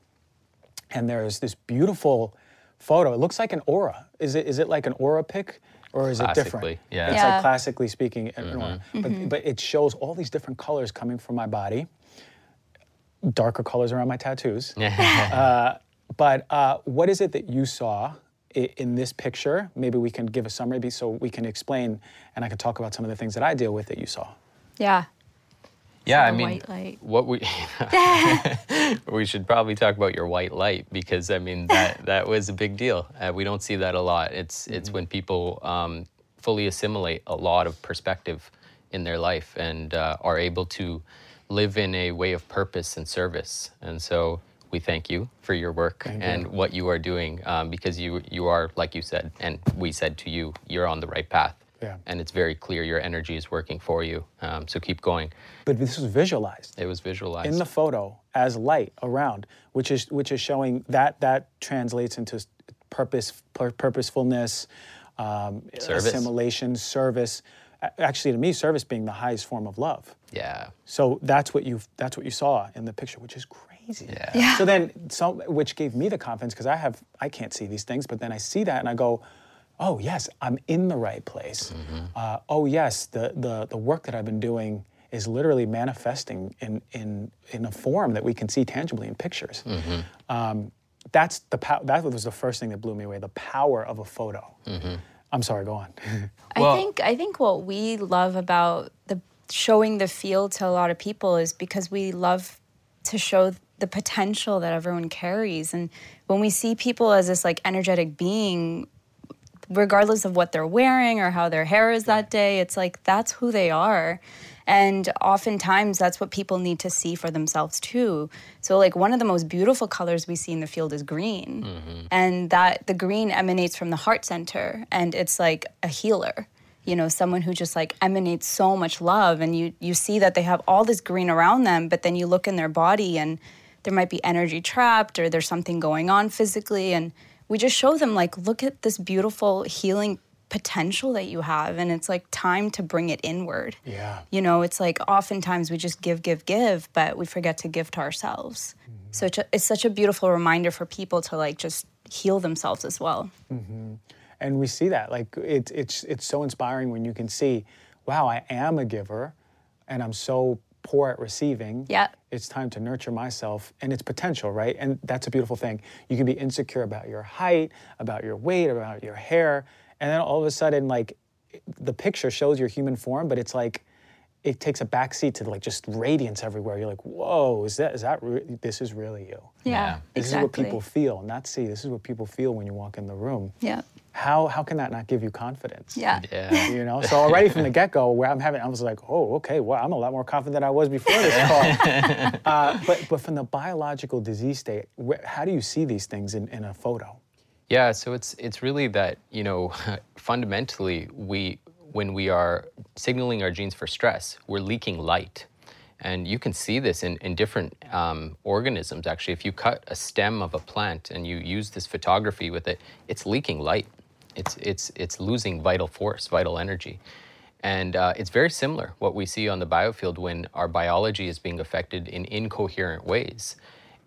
And there's this beautiful photo. It looks like an aura. Is it, is it like an aura pic or is it different? Yeah. It's Yeah. like classically speaking, mm-hmm. an aura. Mm-hmm. But, but it shows all these different colors coming from my body, darker colors around my tattoos. Uh, but uh, what is it that you saw i- in this picture? Maybe we can give a summary so we can explain and I can talk about some of the things that I deal with that you saw. Yeah. Yeah, I mean, white light. what we we should probably talk about your white light because I mean that that was a big deal. Uh, we don't see that a lot. It's it's when people um, fully assimilate a lot of perspective in their life and uh, are able to live in a way of purpose and service. And so we thank you for your work and what you are doing um, because you you are like you said and we said to you you're on the right path. Yeah. And it's very clear your energy is working for you. Um, so keep going. But this was visualized It was visualized. in the photo as light around, which is which is showing that that translates into purpose, pur- purposefulness, um, Service. assimilation, service. Actually, to me, service being the highest form of love. yeah. So that's what you that's what you saw in the picture, which is crazy. Yeah. Yeah. So then, so which gave me the confidence because I have I can't see these things, but then I see that and I go, oh yes, I'm in the right place. Uh, oh yes, the the the work that I've been doing is literally manifesting in in in a form that we can see tangibly in pictures. Um, that's the pow- that was the first thing that blew me away. The power of a photo. I'm sorry. Go on. Well- I think I think what we love about the showing the field to a lot of people is because we love to show the potential that everyone carries and when we see people as this like energetic being regardless of what they're wearing or how their hair is that day it's like that's who they are. And oftentimes that's what people need to see for themselves too. So like one of the most beautiful colors we see in the field is green. Mm-hmm. And that the green emanates from the heart center and it's like a healer you know someone who just like emanates so much love. And you you see that they have all this green around them but then you look in their body and there might be energy trapped or there's something going on physically. And we just show them like look at this beautiful healing potential that you have and it's like time to bring it inward. Yeah. you know it's like oftentimes we just give give give but we forget to give to ourselves mm-hmm. so it's, a, it's such a beautiful reminder for people to like just heal themselves as well. Mm-hmm. And we see that like it, it's it's so inspiring when you can see wow i am a giver and i'm so poor at receiving Yeah. it's time to nurture myself and its potential right and that's a beautiful thing you can be insecure about your height about your weight about your hair and then all of a sudden like the picture shows your human form but it's like it takes a backseat to like just radiance everywhere. You're like, whoa, is that is that re- this is really you? Yeah, Yeah. This exactly. is what people feel, not see. This is what people feel when you walk in the room. Yeah, How how can that not give you confidence? yeah. Yeah. You know, so already from the get go, where I'm having, I was like, oh, okay, well, I'm a lot more confident than I was before this call. uh, but but from the biological disease state, where, how do you see these things in, in a photo? Yeah, so it's it's really that you know fundamentally we when we are signaling our genes for stress, we're leaking light, and you can see this in in different um, organisms. Actually, if you cut a stem of a plant and you use this photography with it, it's leaking light. It's it's it's losing vital force, vital energy. And uh, it's very similar what we see on the biofield when our biology is being affected in incoherent ways.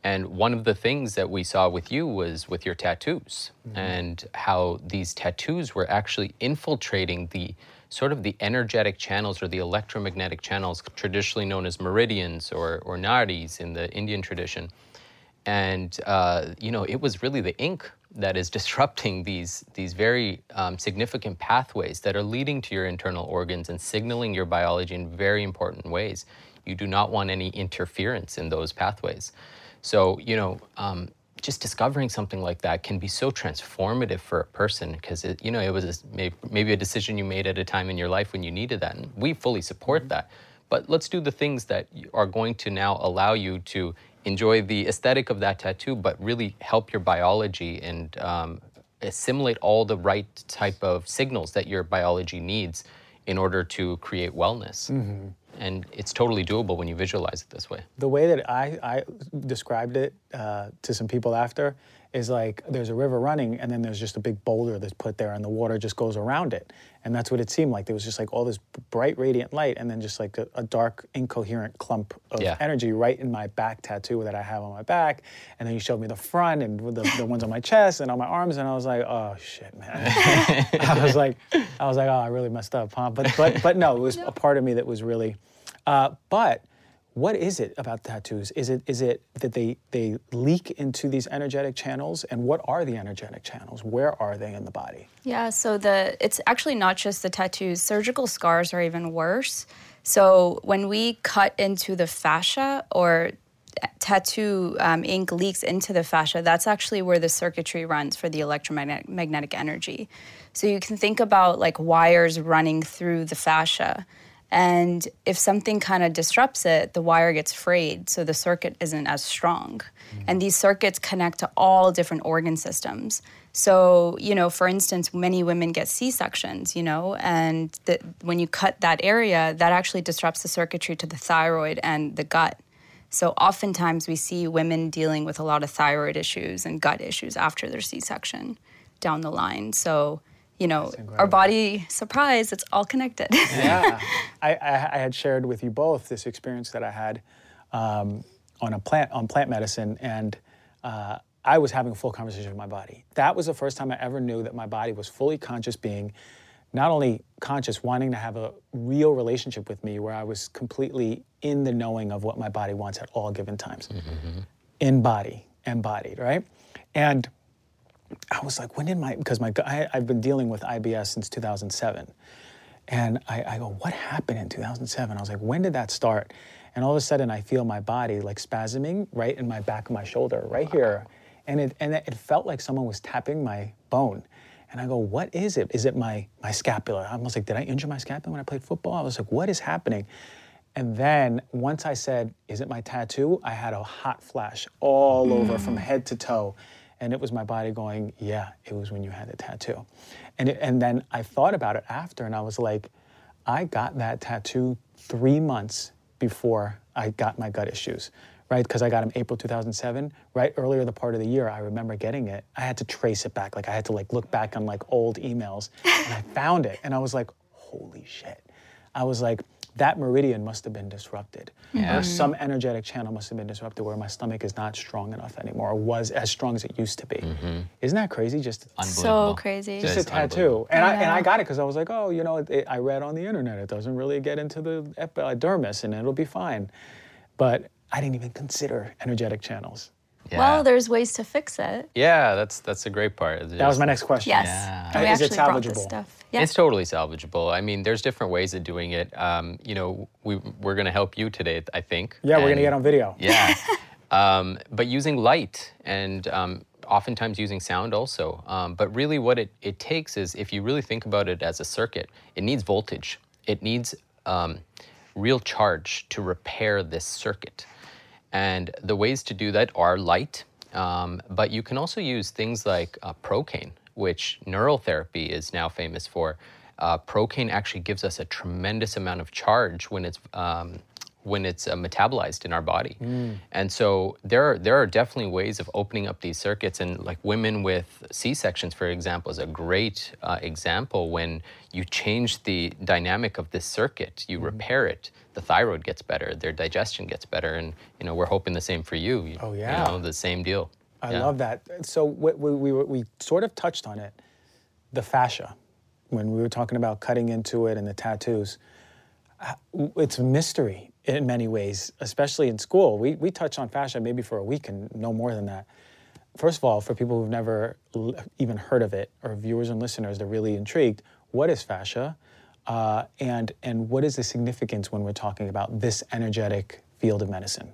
And one of the things that we saw with you was with your tattoos and how these tattoos were actually infiltrating the sort of the energetic channels or the electromagnetic channels traditionally known as meridians or, or nadis in the Indian tradition. And uh, you know, it was really the ink that is disrupting these these very um, significant pathways that are leading to your internal organs and signaling your biology in very important ways. You do not want any interference in those pathways. So you know, um, just discovering something like that can be so transformative for a person because you know it was a, maybe a decision you made at a time in your life when you needed that, and we fully support that. But let's do the things that are going to now allow you to enjoy the aesthetic of that tattoo, but really help your biology and um, assimilate all the right type of signals that your biology needs in order to create wellness. And it's totally doable when you visualize it this way. The way that I, I described it uh, to some people after is like there's a river running and then there's just a big boulder that's put there and the water just goes around it. And that's what it seemed like. There was just like all this bright, radiant light and then just like a, a dark, incoherent clump of Yeah. energy right in my back tattoo that I have on my back. And then you showed me the front and the, the ones on my chest and on my arms. And I was like, oh shit, man. I was like, I was like, oh, I really messed up, huh? But, but, but no, it was a part of me that was really, uh, but what is it about tattoos? Is it is it that they they leak into these energetic channels? And what are the energetic channels? Where are they in the body? Yeah, so the it's actually not just the tattoos. Surgical scars are even worse. So when we cut into the fascia or tattoo um, ink leaks into the fascia, that's actually where the circuitry runs for the electromagnetic energy. So you can think about like wires running through the fascia. And if something kind of disrupts it, the wire gets frayed, so the circuit isn't as strong. And these circuits connect to all different organ systems. So, you know, for instance, many women get C sections, you know, and the, when you cut that area, that actually disrupts the circuitry to the thyroid and the gut. So, oftentimes we see women dealing with a lot of thyroid issues and gut issues after their C section down the line. So, you know, our body, surprise, it's all connected. Yeah, I, I, I had shared with you both this experience that I had um, on a plant on plant medicine, and uh, I was having a full conversation with my body. That was the first time I ever knew that my body was fully conscious being, not only conscious, wanting to have a real relationship with me, where I was completely in the knowing of what my body wants at all given times, in body, embodied, right, and. I was like, when did my, because my, I, I've been dealing with IBS since 2007. And I, I go, what happened in 2007? I was like, when did that start? And all of a sudden, I feel my body like spasming right in my back of my shoulder, right here. And it, and it felt like someone was tapping my bone. And I go, what is it? Is it my, my scapula? I was like, did I injure my scapula when I played football? I was like, what is happening? And then once I said, is it my tattoo? I had a hot flash all over from mm. head to toe. And it was my body going, yeah, it was when you had the tattoo. And, it, and then I thought about it after and I was like, I got that tattoo three months before I got my gut issues, right? Because I got them April 2007, right earlier the part of the year. I remember getting it. I had to trace it back, like I had to like look back on like old emails, and I found it, and I was like, holy shit! I was like, that meridian must have been disrupted, Yeah. or mm-hmm. some energetic channel must have been disrupted, where my stomach is not strong enough anymore, or was as strong as it used to be. Mm-hmm. Isn't that crazy? Just so crazy. just a tattoo. unbelievable. And I and I got it because I was like, oh, you know, it, I read on the internet it doesn't really get into the epidermis uh, and it'll be fine. But I didn't even consider energetic channels. Yeah. Well, there's ways to fix it. yeah, that's that's a great part. That was my next question. Yes. Yeah. Is it actually brought this salvageable? Stuff. Yeah. It's totally salvageable. I mean, there's different ways of doing it. Um, you know, we, we're going to help you today, I think. Yeah, we're going to get on video. Yeah. um, but using light and um, oftentimes using sound also. Um, but really, what it, it takes is if you really think about it as a circuit, it needs voltage, it needs um, real charge to repair this circuit. And the ways to do that are light, um, but you can also use things like uh, procaine, which neural therapy is now famous for. Uh, procaine actually gives us a tremendous amount of charge when it's um, when it's uh, metabolized in our body. And so there are there are definitely ways of opening up these circuits. And like women with C sections, for example, is a great uh, example when you change the dynamic of this circuit, you repair it. The thyroid gets better, their digestion gets better, and you know we're hoping the same for you. you Oh, You yeah. know the same deal. I Yeah. love that. So we, we, we, we sort of touched on it, the fascia, when we were talking about cutting into it and the tattoos. Uh, It's a mystery in many ways, especially in school. We, we touch on fascia maybe for a week and no more than that. First of all, for people who've never l- even heard of it, or viewers and listeners that are really intrigued, what is fascia? Uh, and, and what is the significance when we're talking about this energetic field of medicine?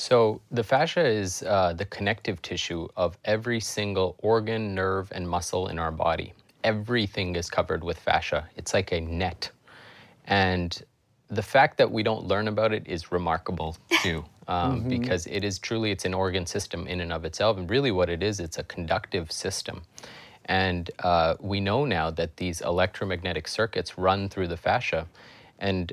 So the fascia is uh, the connective tissue of every single organ, nerve, and muscle in our body. Everything is covered with fascia. It's like a net, and the fact that we don't learn about it is remarkable too, um, because it is truly it's an organ system in and of itself. And really, what it is, it's a conductive system. And uh, we know now that these electromagnetic circuits run through the fascia, and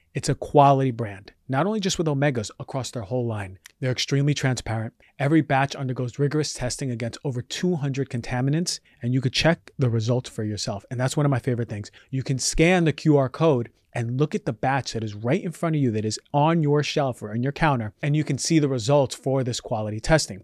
it's a quality brand, not only just with omegas across their whole line. They're extremely transparent. Every batch undergoes rigorous testing against over 200 contaminants, and you could check the results for yourself. And that's one of my favorite things. You can scan the QR code and look at the batch that is right in front of you that is on your shelf or on your counter, and you can see the results for this quality testing.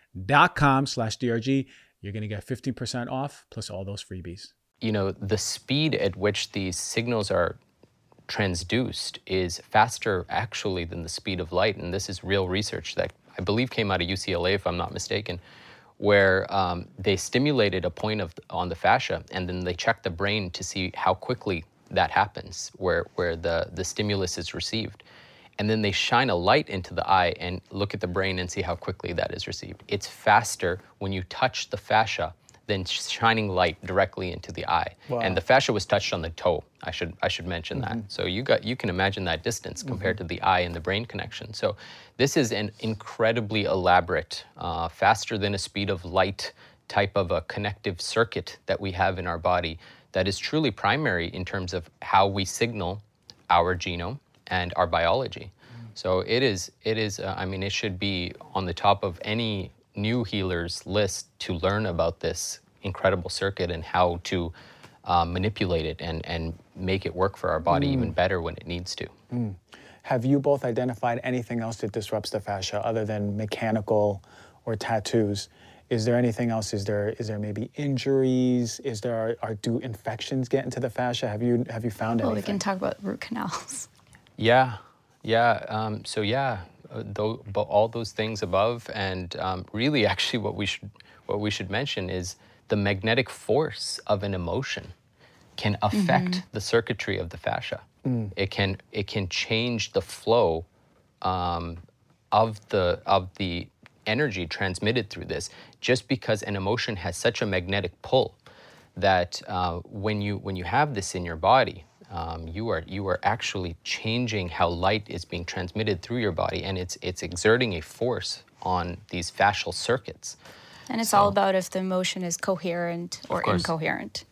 com slash drg you're going to get 15% off plus all those freebies you know, the speed at which these signals are transduced is faster actually than the speed of light. And this is real research that I believe came out of UCLA, if I'm not mistaken, where um, they stimulated a point of on the fascia, and then they checked the brain to see how quickly that happens, where where the the stimulus is received, and then they shine a light into the eye and look at the brain and see how quickly that is received. It's faster when you touch the fascia than shining light directly into the eye. Wow. And the fascia was touched on the toe. I should I should mention that. So you got you can imagine that distance compared to the eye and the brain connection. So this is an incredibly elaborate, uh, faster than a speed of light type of a connective circuit that we have in our body that is truly primary in terms of how we signal our genome and our biology. So it is it is uh, I mean it should be on the top of any new healers list to learn about this incredible circuit and how to uh, manipulate it and, and make it work for our body even better when it needs to. Have you both identified anything else that disrupts the fascia other than mechanical or tattoos? Is there anything else? Is there is there maybe injuries? Is there are, do infections get into the fascia? Have you have you found anything? Well, we can talk about root canals. Yeah, yeah. Um, so yeah, uh, tho- but all those things above, and um, really, actually, what we should what we should mention is the magnetic force of an emotion can affect the circuitry of the fascia. It can it can change the flow um, of the of the energy transmitted through this just because an emotion has such a magnetic pull that uh, when you when you have this in your body um, you are you are actually changing how light is being transmitted through your body and it's it's exerting a force on these fascial circuits And it's all about if the emotion is coherent or course. incoherent.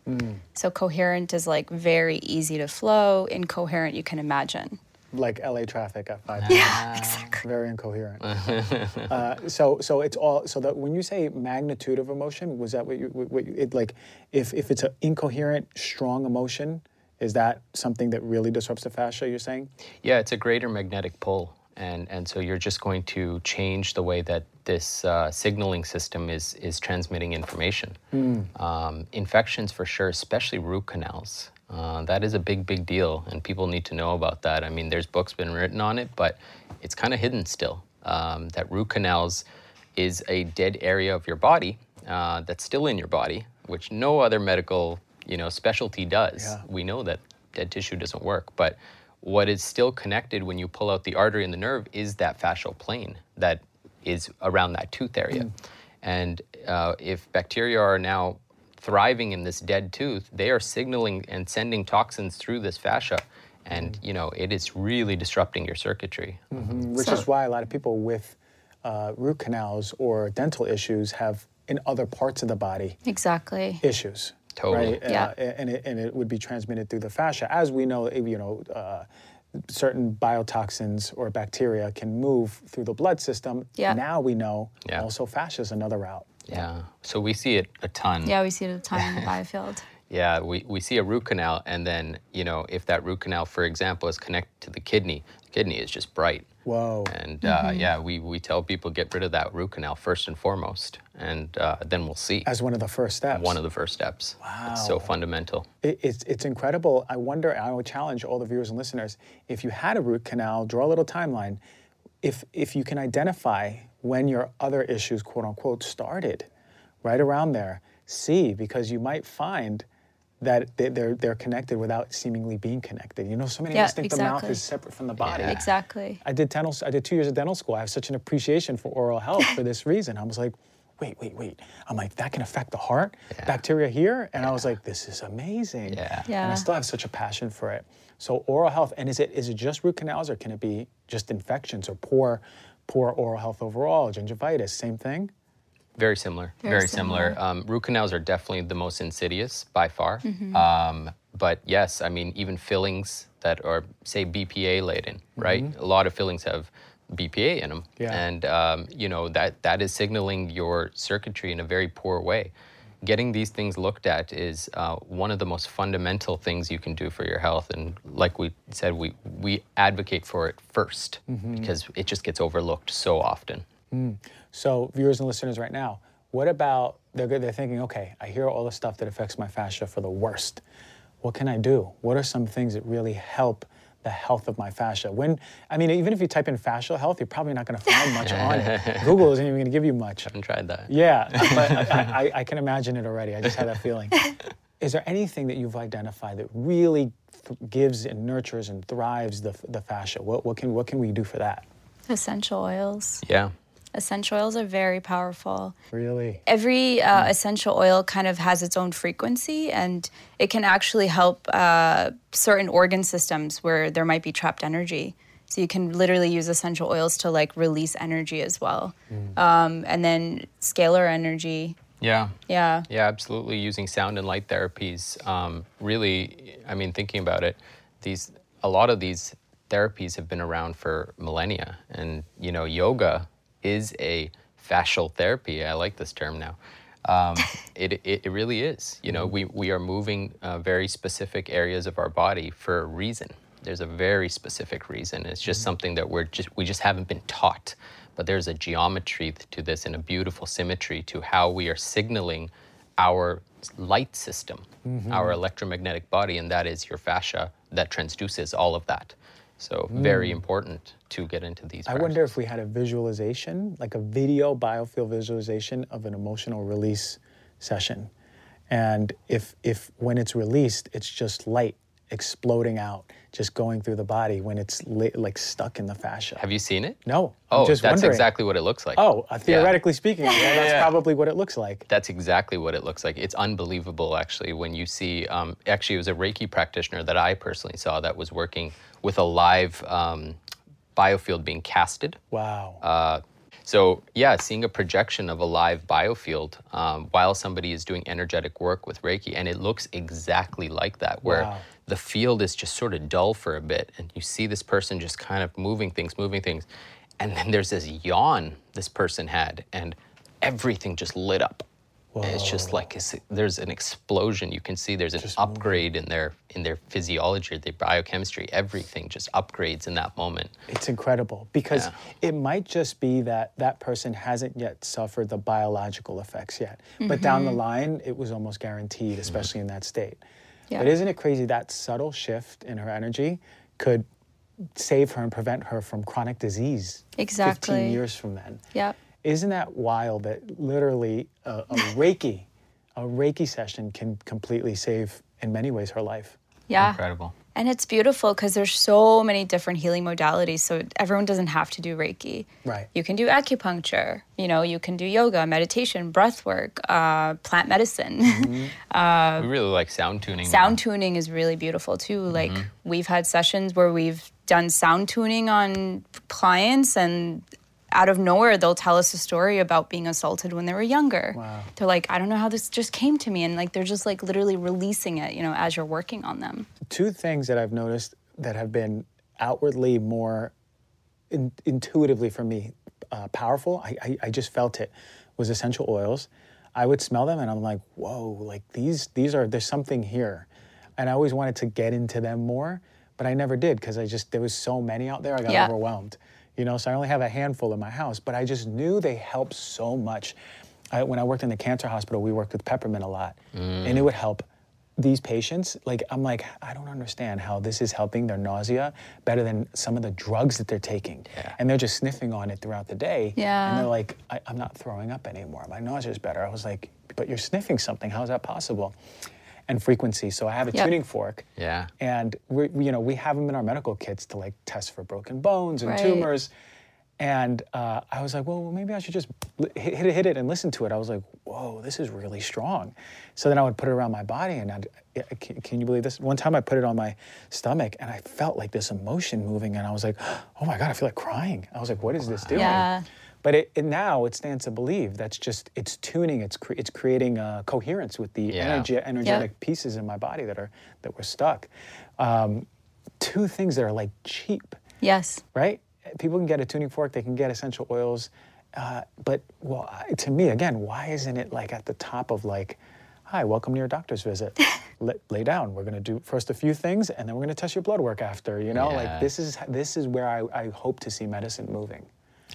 So coherent is like very easy to flow. Incoherent, you can imagine. like LA traffic at five. Yeah, exactly. Very incoherent. uh, so so it's all so that when you say magnitude of emotion, was that what you what you, it like? If if it's an incoherent, strong emotion, is that something that really disrupts the fascia? You're saying? Yeah, it's a greater magnetic pull, and and so you're just going to change the way that this uh, signaling system is is transmitting information. Um, infections, for sure, especially root canals. Uh, that is a big, big deal, and people need to know about that. I mean, there's books been written on it, but it's kind of hidden still. Um, that root canals is a dead area of your body uh, that's still in your body, which no other medical, you know, specialty does. Yeah. We know that dead tissue doesn't work, but what is still connected when you pull out the artery and the nerve is that fascial plane that is around that tooth area. And uh, if bacteria are now thriving in this dead tooth, they are signaling and sending toxins through this fascia. And you know it is really disrupting your circuitry. Which is why a lot of people with uh, root canals or dental issues have in other parts of the body Exactly. issues. Totally. Right? Yeah. Uh, and, it, and it would be transmitted through the fascia. As we know, you know, uh, certain biotoxins or bacteria can move through the blood system. Yeah. Now we know Yeah. also fascia is another route. Yeah. So we see it a ton. Yeah, we see it a ton in the biofield. Yeah, we, we see a root canal, and then, you know, if that root canal, for example, is connected to the kidney, the kidney is just bright. Whoa. And uh, yeah, we, we tell people get rid of that root canal first and foremost, and uh, then we'll see. As one of the first steps. One of the first steps. Wow. It's so fundamental. It, it's, it's incredible. I wonder, I would challenge all the viewers and listeners if you had a root canal, draw a little timeline. If, if you can identify when your other issues, quote unquote, started, right around there, see, because you might find that they- they're, they're connected without seemingly being connected. You know, so many of us think the mouth is separate from the body. Yeah. Exactly. I did dental. I did two years of dental school. I have such an appreciation for oral health for this reason. I was like, wait, wait, wait. I'm like, that can affect the heart, Yeah. bacteria here, and I was like, this is amazing. Yeah. yeah. And I still have such a passion for it. So oral health, and is it is it just root canals, or can it be just infections or poor, poor oral health overall, gingivitis, same thing? Very similar. Very, Very similar. similar. Um, root canals are definitely the most insidious by far. Mm-hmm. Um, but yes, I mean, even fillings that are, say, BPA laden, right? A lot of fillings have BPA in them. Yeah. And, um, you know, that, that is signaling your circuitry in a very poor way. Getting these things looked at is uh, one of the most fundamental things you can do for your health. And like we said, we, we advocate for it 1st because it just gets overlooked so often. Mm. So, viewers and listeners, right now, what about they're they're thinking, okay, I hear all the stuff that affects my fascia for the worst. What can I do? What are some things that really help the health of my fascia. When I mean, even if you type in fascial health, you're probably not going to find much on it. Google isn't even going to give you much. I haven't tried that. Yeah, but I, I, I can imagine it already. I just had that feeling. Is there anything that you've identified that really th- gives and nurtures and thrives the, the fascia? What, what, can, what can we do for that? Essential oils. Yeah. Essential oils are very powerful. Really? Every uh, essential oil kind of has its own frequency, and it can actually help uh, certain organ systems where there might be trapped energy. So you can literally use essential oils to like release energy as well, um, and then scalar energy. Yeah. Yeah. Yeah, absolutely. Using sound and light therapies, um, really, I mean, thinking about it, these a lot of these therapies have been around for millennia, and you know, yoga is a fascial therapy. I like this term now. Um, it, it, it really is. You know, we, we are moving uh, very specific areas of our body for a reason. There's a very specific reason. It's just something that we're just we just haven't been taught. But there's a geometry to this and a beautiful symmetry to how we are signaling our light system, our electromagnetic body, and that is your fascia that transduces all of that. So very hmm. important to get into these. I wonder if we had a visualization, like a video biofield visualization of an emotional release session. And if, if when it's released, it's just light exploding out, just going through the body when it's li- like stuck in the fascia. Have you seen it? no, I'm Oh, just that's wondering. exactly what it looks like. Oh, uh, Yeah. theoretically speaking, yeah, that's yeah. probably what it looks like. That's exactly what it looks like. It's unbelievable, actually, when you see. Um, actually, it was a Reiki practitioner that I personally saw that was working with a live um, biofield being casted. Wow. Uh, so yeah, seeing a projection of a live biofield um, while somebody is doing energetic work with Reiki, and it looks exactly like that, where Wow. The field is just sort of dull for a bit, and you see this person just kind of moving things, moving things, and then there's this yawn this person had, and everything just lit up. It's just like it's, there's an explosion. You can see there's an upgrade in their in their physiology, their biochemistry. Everything just upgrades in that moment. It's incredible because Yeah. it might just be that that person hasn't yet suffered the biological effects yet. But mm-hmm. down the line, it was almost guaranteed, especially in that state. Yeah. But isn't it crazy that subtle shift in her energy could save her and prevent her from chronic disease 15 years from then? Yep. Isn't that wild that literally a, a Reiki, a Reiki session can completely save, in many ways, her life? Yeah. Incredible. And it's beautiful because there's so many different healing modalities. So everyone doesn't have to do Reiki. Right. You can do acupuncture. You know, you can do yoga, meditation, breath work, uh, plant medicine. Mm-hmm. Uh, we really like sound tuning. now. sound tuning is really beautiful too. Mm-hmm. Like we've had sessions where we've done sound tuning on clients and out of nowhere they'll tell us a story about being assaulted when they were younger. Wow. They're like, I don't know how this just came to me and like they're just like literally releasing it, you know, as you're working on them. two things that I've noticed that have been outwardly more in, intuitively for me uh, powerful. I, I, I just felt it was essential oils. I would smell them and I'm like, whoa, like these these are there's something here, and I always wanted to get into them more, but I never did because I just there was so many out there. I got Yeah. overwhelmed, you know. So I only have a handful in my house, but I just knew they helped so much. I, when I worked in the cancer hospital, we worked with peppermint a lot, and it would help these patients, like I'm like, I don't understand how this is helping their nausea better than some of the drugs that they're taking. Yeah. And they're just sniffing on it throughout the day. Yeah. And they're like, I, I'm not throwing up anymore. My nausea is better. I was like, but you're sniffing something. How is that possible? And frequency. So I have a Yep. tuning fork. Yeah. And we, we- you know, we have them in our medical kits to like test for broken bones and Right. tumors. And uh, I was like, well, maybe I should just hit, hit it, hit it and listen to it. I was like, whoa, this is really strong. So then I would put it around my body, and I'd, can, can you believe this? One time I put it on my stomach, and I felt like this emotion moving, and I was like, oh my God, I feel like crying. I was like, what is this doing? Yeah. But it, it now it stands to believe that's just it's tuning, it's cre- it's creating uh, coherence with the Yeah. energy, energetic pieces in my body that are that were stuck. Um, two things that are like cheap Yes. right? People can get a tuning fork, they can get essential oils, uh, but well, to me, again, why isn't it like at the top of like, hi, welcome to your doctor's visit. Lay, lay down. We're gonna do first a few things, and then we're gonna test your blood work after. You know, Yeah. like this is this is where I, I hope to see medicine moving.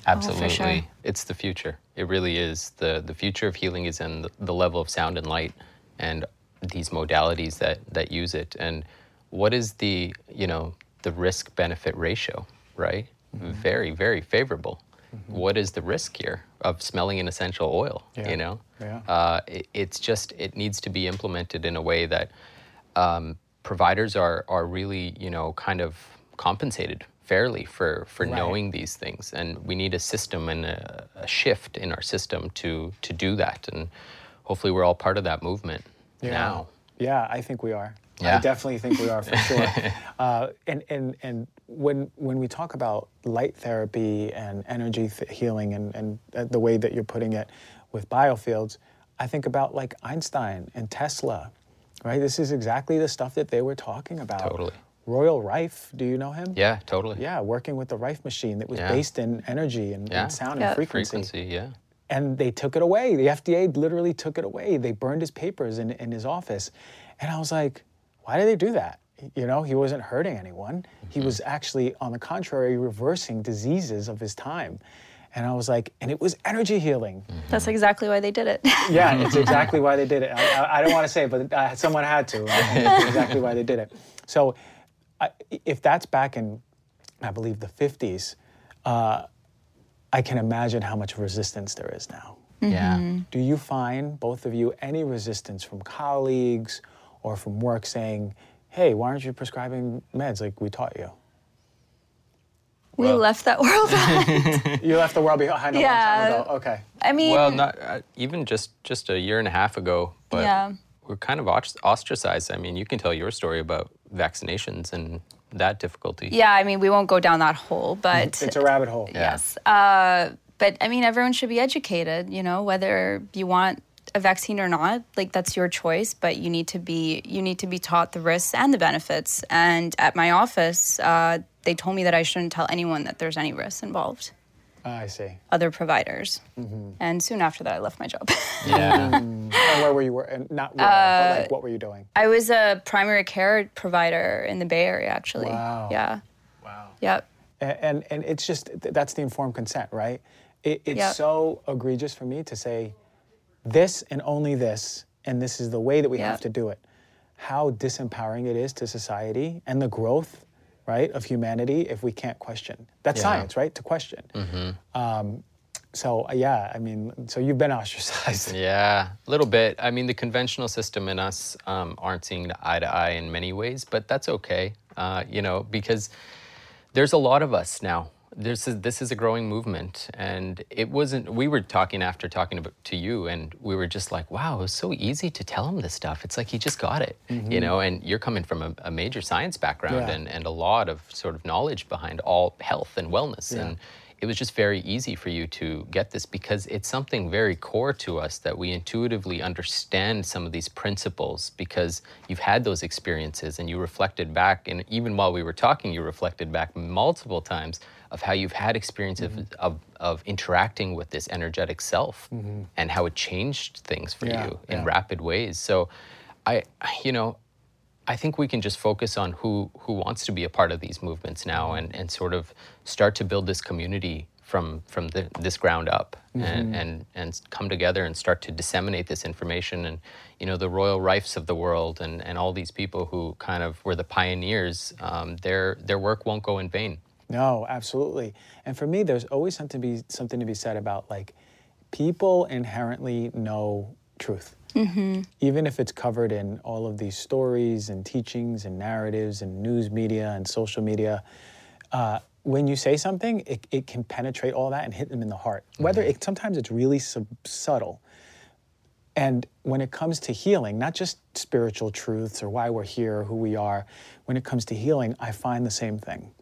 Absolutely. sure. It's the future. It really is. The the future of healing is in the, the level of sound and light and these modalities that that use it. And what is the, you know, the risk benefit ratio, right? Very, very favorable. What is the risk here of smelling an essential oil? Yeah. You know, Yeah. uh, it, it's just it needs to be implemented in a way that um, providers are are really you know kind of compensated fairly for for Right. knowing these things, and we need a system and a, a shift in our system to to do that, and hopefully we're all part of that movement now. Yeah, I think we are. I definitely think we are for sure. uh, and and and when when we talk about light therapy and energy th- healing and and uh, the way that you're putting it with biofields, I think about like Einstein and Tesla, right? This is exactly the stuff that they were talking about. Totally. Royal Rife, do you know him? Yeah, totally. Yeah, working with the Rife machine that was Yeah. based in energy and, Yeah. and sound Yeah. and frequency Frequency, yeah. and they took it away. The FDA literally took it away. They burned his papers in, in his office. And I was like, why did they do that? You know, he wasn't hurting anyone. He was actually, on the contrary, reversing diseases of his time. And I was like, and it was energy healing. That's exactly why they did it. Yeah, it's exactly why they did it. I, I, I don't want to say it, but uh, someone had to. And it's exactly why they did it. So I, if that's back in, I believe, the 50s, uh, I can imagine how much resistance there is now. Yeah. Do you find, both of you, any resistance from colleagues or from work saying, hey, why aren't you prescribing meds like we taught you? we Well- left that world. Behind. you left the world behind a Yeah. long time ago. Okay. I mean, Well, not uh, even just just a year and a half ago, but Yeah. We're kind of ostracized. I mean, you can tell your story about vaccinations and that difficulty. yeah, I mean, we won't go down that hole, but It's a rabbit hole. Yes. Uh, but I mean, everyone should be educated, you know, whether you want a vaccine or not, like that's your choice, but you need to be you need to be taught the risks and the benefits. And at my office, uh, they told me that I shouldn't tell anyone that there's any risks involved, I see. other providers. Mm-hmm. And soon after that, I left my job. Yeah. And where were you? wor- and Not where, but like, what were you doing? I was a primary care provider in the Bay Area, actually. Wow. Yeah. Wow. Yep. A- And, and it's just, that's the informed consent, right? It, it's Yep. so egregious for me to say this and only this, and this is the way that we have to do it. How disempowering it is to society and the growth, right, of humanity if we can't question. That's Yeah. science, right? To question. Um, so, uh, yeah, I mean, so you've been ostracized. Yeah, a little bit. I mean, the conventional system and us um, aren't seeing eye to eye in many ways, but that's okay. Uh, you know, because there's a lot of us now. There's a, this is a growing movement, and it wasn't. We were talking after talking about, to you, and we were just like, "Wow, it was so easy to tell him this stuff. It's like he just got it, you mm-hmm. know." And you're coming from a, a major science background Yeah. and, and a lot of sort of knowledge behind all health and wellness, and it was just very easy for you to get this because it's something very core to us that we intuitively understand some of these principles because you've had those experiences and you reflected back and even while we were talking you reflected back multiple times of how you've had experiences mm-hmm. of, of interacting with this energetic self mm-hmm. and how it changed things for Yeah, you in yeah. rapid ways. So i you know I think we can just focus on who who wants to be a part of these movements now mm-hmm. and, and sort of start to build this community from from the, this ground up and, and and come together and start to disseminate this information and you know the royal rifes of the world and, and all these people who kind of were the pioneers um, their their work won't go in vain No, absolutely. And for me, there's always something to be something to be said about like people inherently know truth, even if it's covered in all of these stories and teachings and narratives and news media and social media. Uh, when you say something, it, it can penetrate all that and hit them in the heart. Whether it sometimes it's really sub- subtle, and when it comes to healing, not just spiritual truths or why we're here, who we are, when it comes to healing, I find the same thing,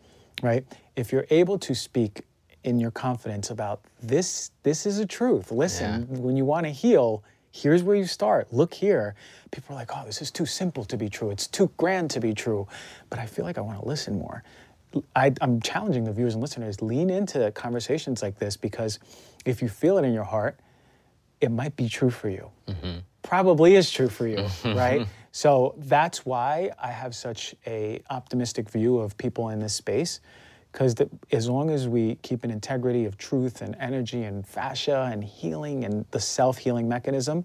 right? If you're able to speak in your confidence about this, this is a truth. Listen, when you want to heal, here's where you start. Look here. People are like, oh, this is too simple to be true. It's too grand to be true. But I feel like I want to listen more. I, I'm challenging the viewers and listeners lean into conversations like this because if you feel it in your heart, it might be true for you. Mm-hmm. Probably is true for you, right? So that's why I have such a optimistic view of people in this space, because as long as we keep an integrity of truth and energy and fascia and healing and the self-healing mechanism,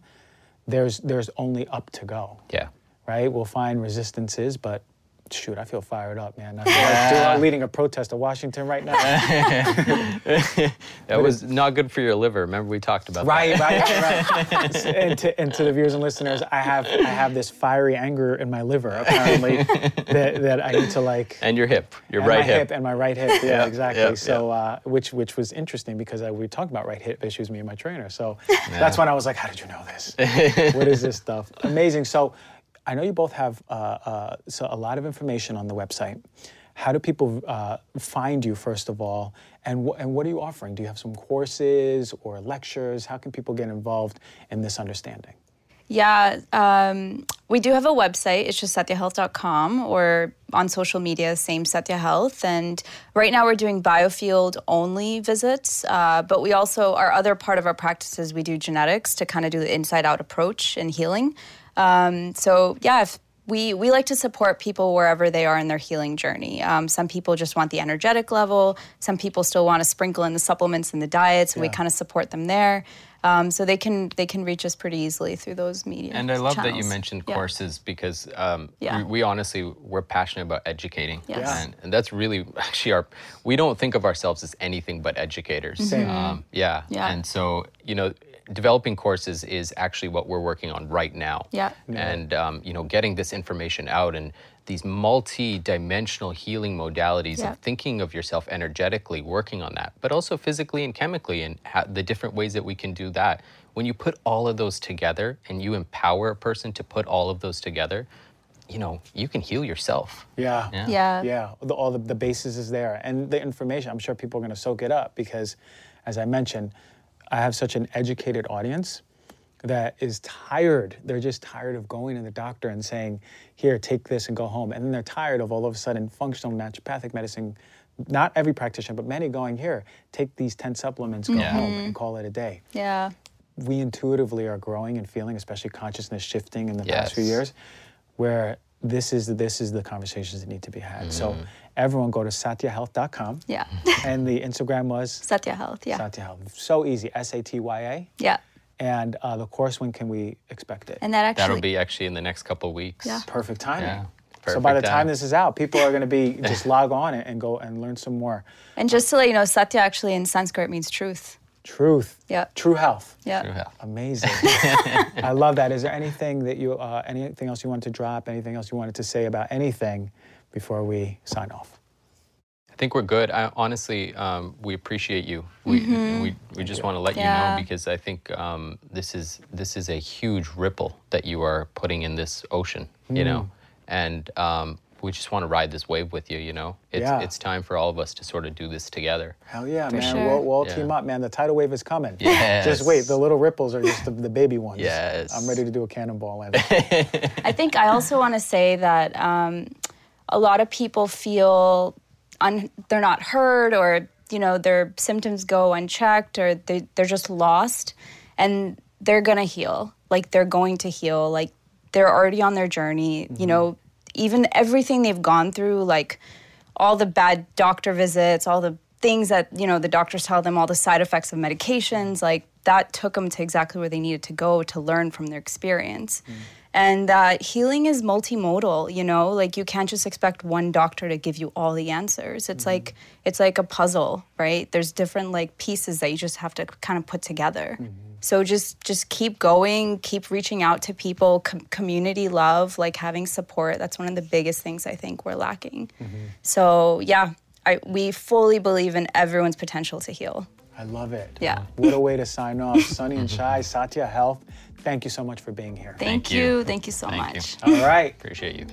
there's there's only up to go yeah right? We'll find resistances, but shoot, I feel fired up, man. I feel like leading a protest in Washington right now. That was not good for your liver. Remember we talked about right, that. right, right. and, to, and to the viewers and listeners, I have I have this fiery anger in my liver apparently that, that I need to like. And your hip, your right my hip. and my right hip. Yeah, Yeah, exactly. yeah, so, Uh, which which was interesting because I, we talked about right hip issues, me and my trainer. So that's when I was like, how did you know this? what is this stuff? Amazing. So I know you both have uh, uh, so a lot of information on the website. How do people uh, find you first of all, and wh- and what are you offering? Do you have some courses or lectures? How can people get involved in this understanding? Yeah, um, we do have a website. It's just satyahealth.com or on social media, same Satya Health. And right now we're doing biofield only visits, uh, but we also, our other part of our practices, we do genetics to kind of do the inside out approach and healing. Um, so, yeah, if we, we like to support people wherever they are in their healing journey. Um, some people just want the energetic level. Some people still want to sprinkle in the supplements and the diets, and we kind of support them there. Um, so they can they can reach us pretty easily through those media. And I love that you mentioned Yeah. courses because um, Yeah. we, we honestly we're passionate about educating, Yes. Yeah. and, and that's really actually our. We don't think of ourselves as anything but educators. Same. Um, yeah. Yeah. And so you know, developing courses is actually what we're working on right now. Yeah. And um, you know, getting this information out and these multi-dimensional healing modalities Yeah. of thinking of yourself energetically, working on that, but also physically and chemically, and ha- the different ways that we can do that. When you put all of those together and you empower a person to put all of those together, you know, you can heal yourself. Yeah. Yeah. Yeah. Yeah, the, all the, the basis is there. And the information, I'm sure people are going to soak it up because, as I mentioned, I have such an educated audience that is tired. They're just tired of going to the doctor and saying, here, take this and go home. And then they're tired of all of a sudden functional naturopathic medicine, not every practitioner, but many going, here, take these 10 supplements, go Yeah. home mm-hmm. and call it a day. Yeah. We intuitively are growing and feeling, especially consciousness shifting in the past few years, where this is this is the conversations that need to be had. So Mm. everyone go to satyahealth.com. Yeah. and the Instagram was Satya Health. Yeah. Satya Health. So easy, S A T Y A. Yeah. And uh, the course, when can we expect it? And that actually. That'll be actually in the next couple of weeks. Yeah. Perfect timing. Yeah, Perfect so by the time time. this is out, people are going to be just log on and, and go and learn some more. And just to let you know, Satya actually in Sanskrit means truth. Truth. Yeah. True health. Yeah. True health. Amazing. I love that. Is there anything that you, uh, anything else you wanted to drop? Anything else you wanted to say about anything before we sign off? I think we're good. I, honestly, um, we appreciate you. We, we, we just want to let you know because I think um, this is this is a huge ripple that you are putting in this ocean. You know, and um, we just want to ride this wave with you. You know, it's Yeah. it's time for all of us to sort of do this together. Hell yeah, For man. sure. We'll, we'll all Yeah. team up, man. The tidal wave is coming. Yes. Just wait. The little ripples are just the, the baby ones. Yes. I'm ready to do a cannonball landing. I think I also want to say that um, a lot of people feel un- they're not heard or you know their symptoms go unchecked or they, they're just lost and they're gonna heal like they're going to heal like they're already on their journey you know even everything they've gone through like all the bad doctor visits all the things that you know the doctors tell them all the side effects of medications like that took them to exactly where they needed to go to learn from their experience. Mm. And that healing is multimodal you know? Like you can't just expect one doctor to give you all the answers. It's mm-hmm. like it's like a puzzle right? There's different like pieces that you just have to kind of put together mm-hmm. So just just keep going keep reaching out to people com- community love like having support that's one of the biggest things i think we're lacking mm-hmm. so yeah I, we fully believe in everyone's potential to heal I love it. Yeah. What a way to sign off. Sunny and Shy, Satya Health. Thank you so much for being here. thank, Thank you. you. thank you so Thank you. much All right. Appreciate you.